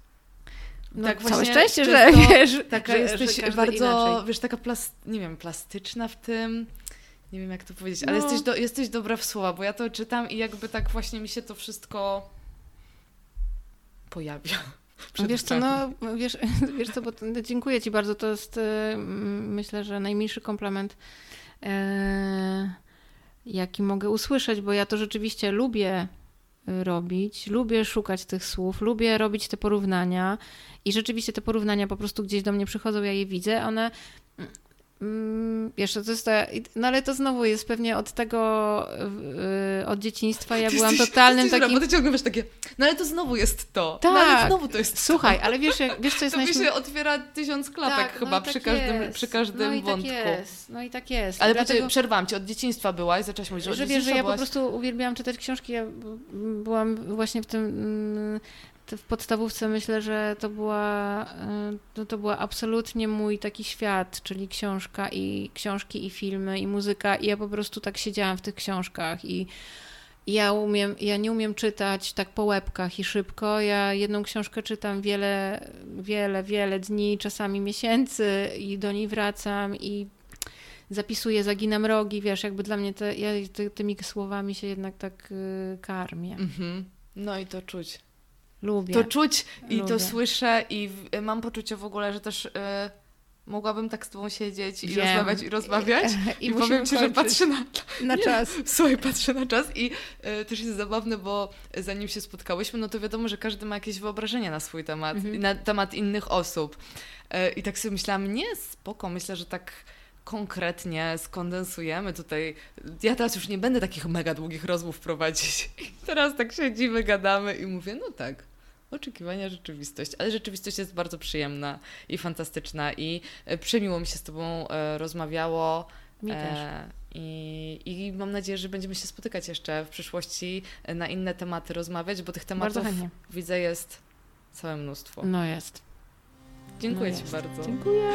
No, tak całe szczęście, że wiesz, taka że jesteś że bardzo, inaczej. wiesz, taka plast, nie wiem, plastyczna w tym. Nie wiem, jak to powiedzieć, no. ale jesteś, do, jesteś dobra w słowa, bo ja to czytam i jakby tak właśnie mi się to wszystko pojawia. Wiesz co, no, wiesz, wiesz co, bo dziękuję Ci bardzo, to jest myślę, że najmniejszy komplement, e, jaki mogę usłyszeć, bo ja to rzeczywiście lubię robić. Lubię szukać tych słów, lubię robić te porównania i rzeczywiście te porównania po prostu gdzieś do mnie przychodzą, ja je widzę. One Mm, jeszcze to jest ta, no ale to znowu jest pewnie od tego, yy, od dzieciństwa ja Ty byłam jesteś- totalnym jesteś takim... Bo ty ciągle masz takie, no ale to znowu jest to. Tak. No ale znowu to jest Słuchaj, ale wiesz, wiesz co jest to. To mi się otwiera tysiąc klapek Tak, chyba no przy, tak każdym, jest. przy każdym no i wątku. Tak jest, no i tak jest. Ale Dlatego, Dlatego... przerwałam cię, od dzieciństwa byłaś, zaczęłaś mówić, że że wiesz, że ja po byłaś... prostu uwielbiałam czytać książki. Ja byłam właśnie w tym mm, w podstawówce myślę, że to była, y, no to była absolutnie mój taki świat, czyli książka i książki i filmy i muzyka i ja po prostu tak siedziałam w tych książkach i ja umiem, ja nie umiem czytać tak po łebkach i szybko. Ja jedną książkę czytam wiele, wiele, wiele dni, czasami miesięcy i do niej wracam i zapisuję, zaginam rogi, wiesz, jakby dla mnie te, ja ty, tymi słowami się jednak tak y, karmię. Mhm. No i to czuć. Lubię. To czuć i to Lubię. słyszę i w, mam poczucie w ogóle, że też y, mogłabym tak z tobą siedzieć i Wiem. rozmawiać i rozmawiać. I, musimy powiem ci, że patrzę na, na czas. Słuchaj, patrzę na czas i y, też jest zabawne, bo zanim się spotkałyśmy, no to wiadomo, że każdy ma jakieś wyobrażenie na swój temat Mhm. i na temat innych osób. Y, I tak sobie myślałam, nie, spoko, myślę, że tak konkretnie skondensujemy tutaj. Ja teraz już nie będę takich mega długich rozmów prowadzić. I teraz tak siedzimy, gadamy i mówię, no tak. Oczekiwania, rzeczywistość. Ale rzeczywistość jest bardzo przyjemna i fantastyczna i e, przemiło mi się z Tobą e, rozmawiało. Mi też. E, I, I mam nadzieję, że będziemy się spotykać jeszcze w przyszłości na inne tematy rozmawiać, bo tych tematów widzę jest całe mnóstwo. No jest. Dziękuję no Ci jest. bardzo. Dziękuję.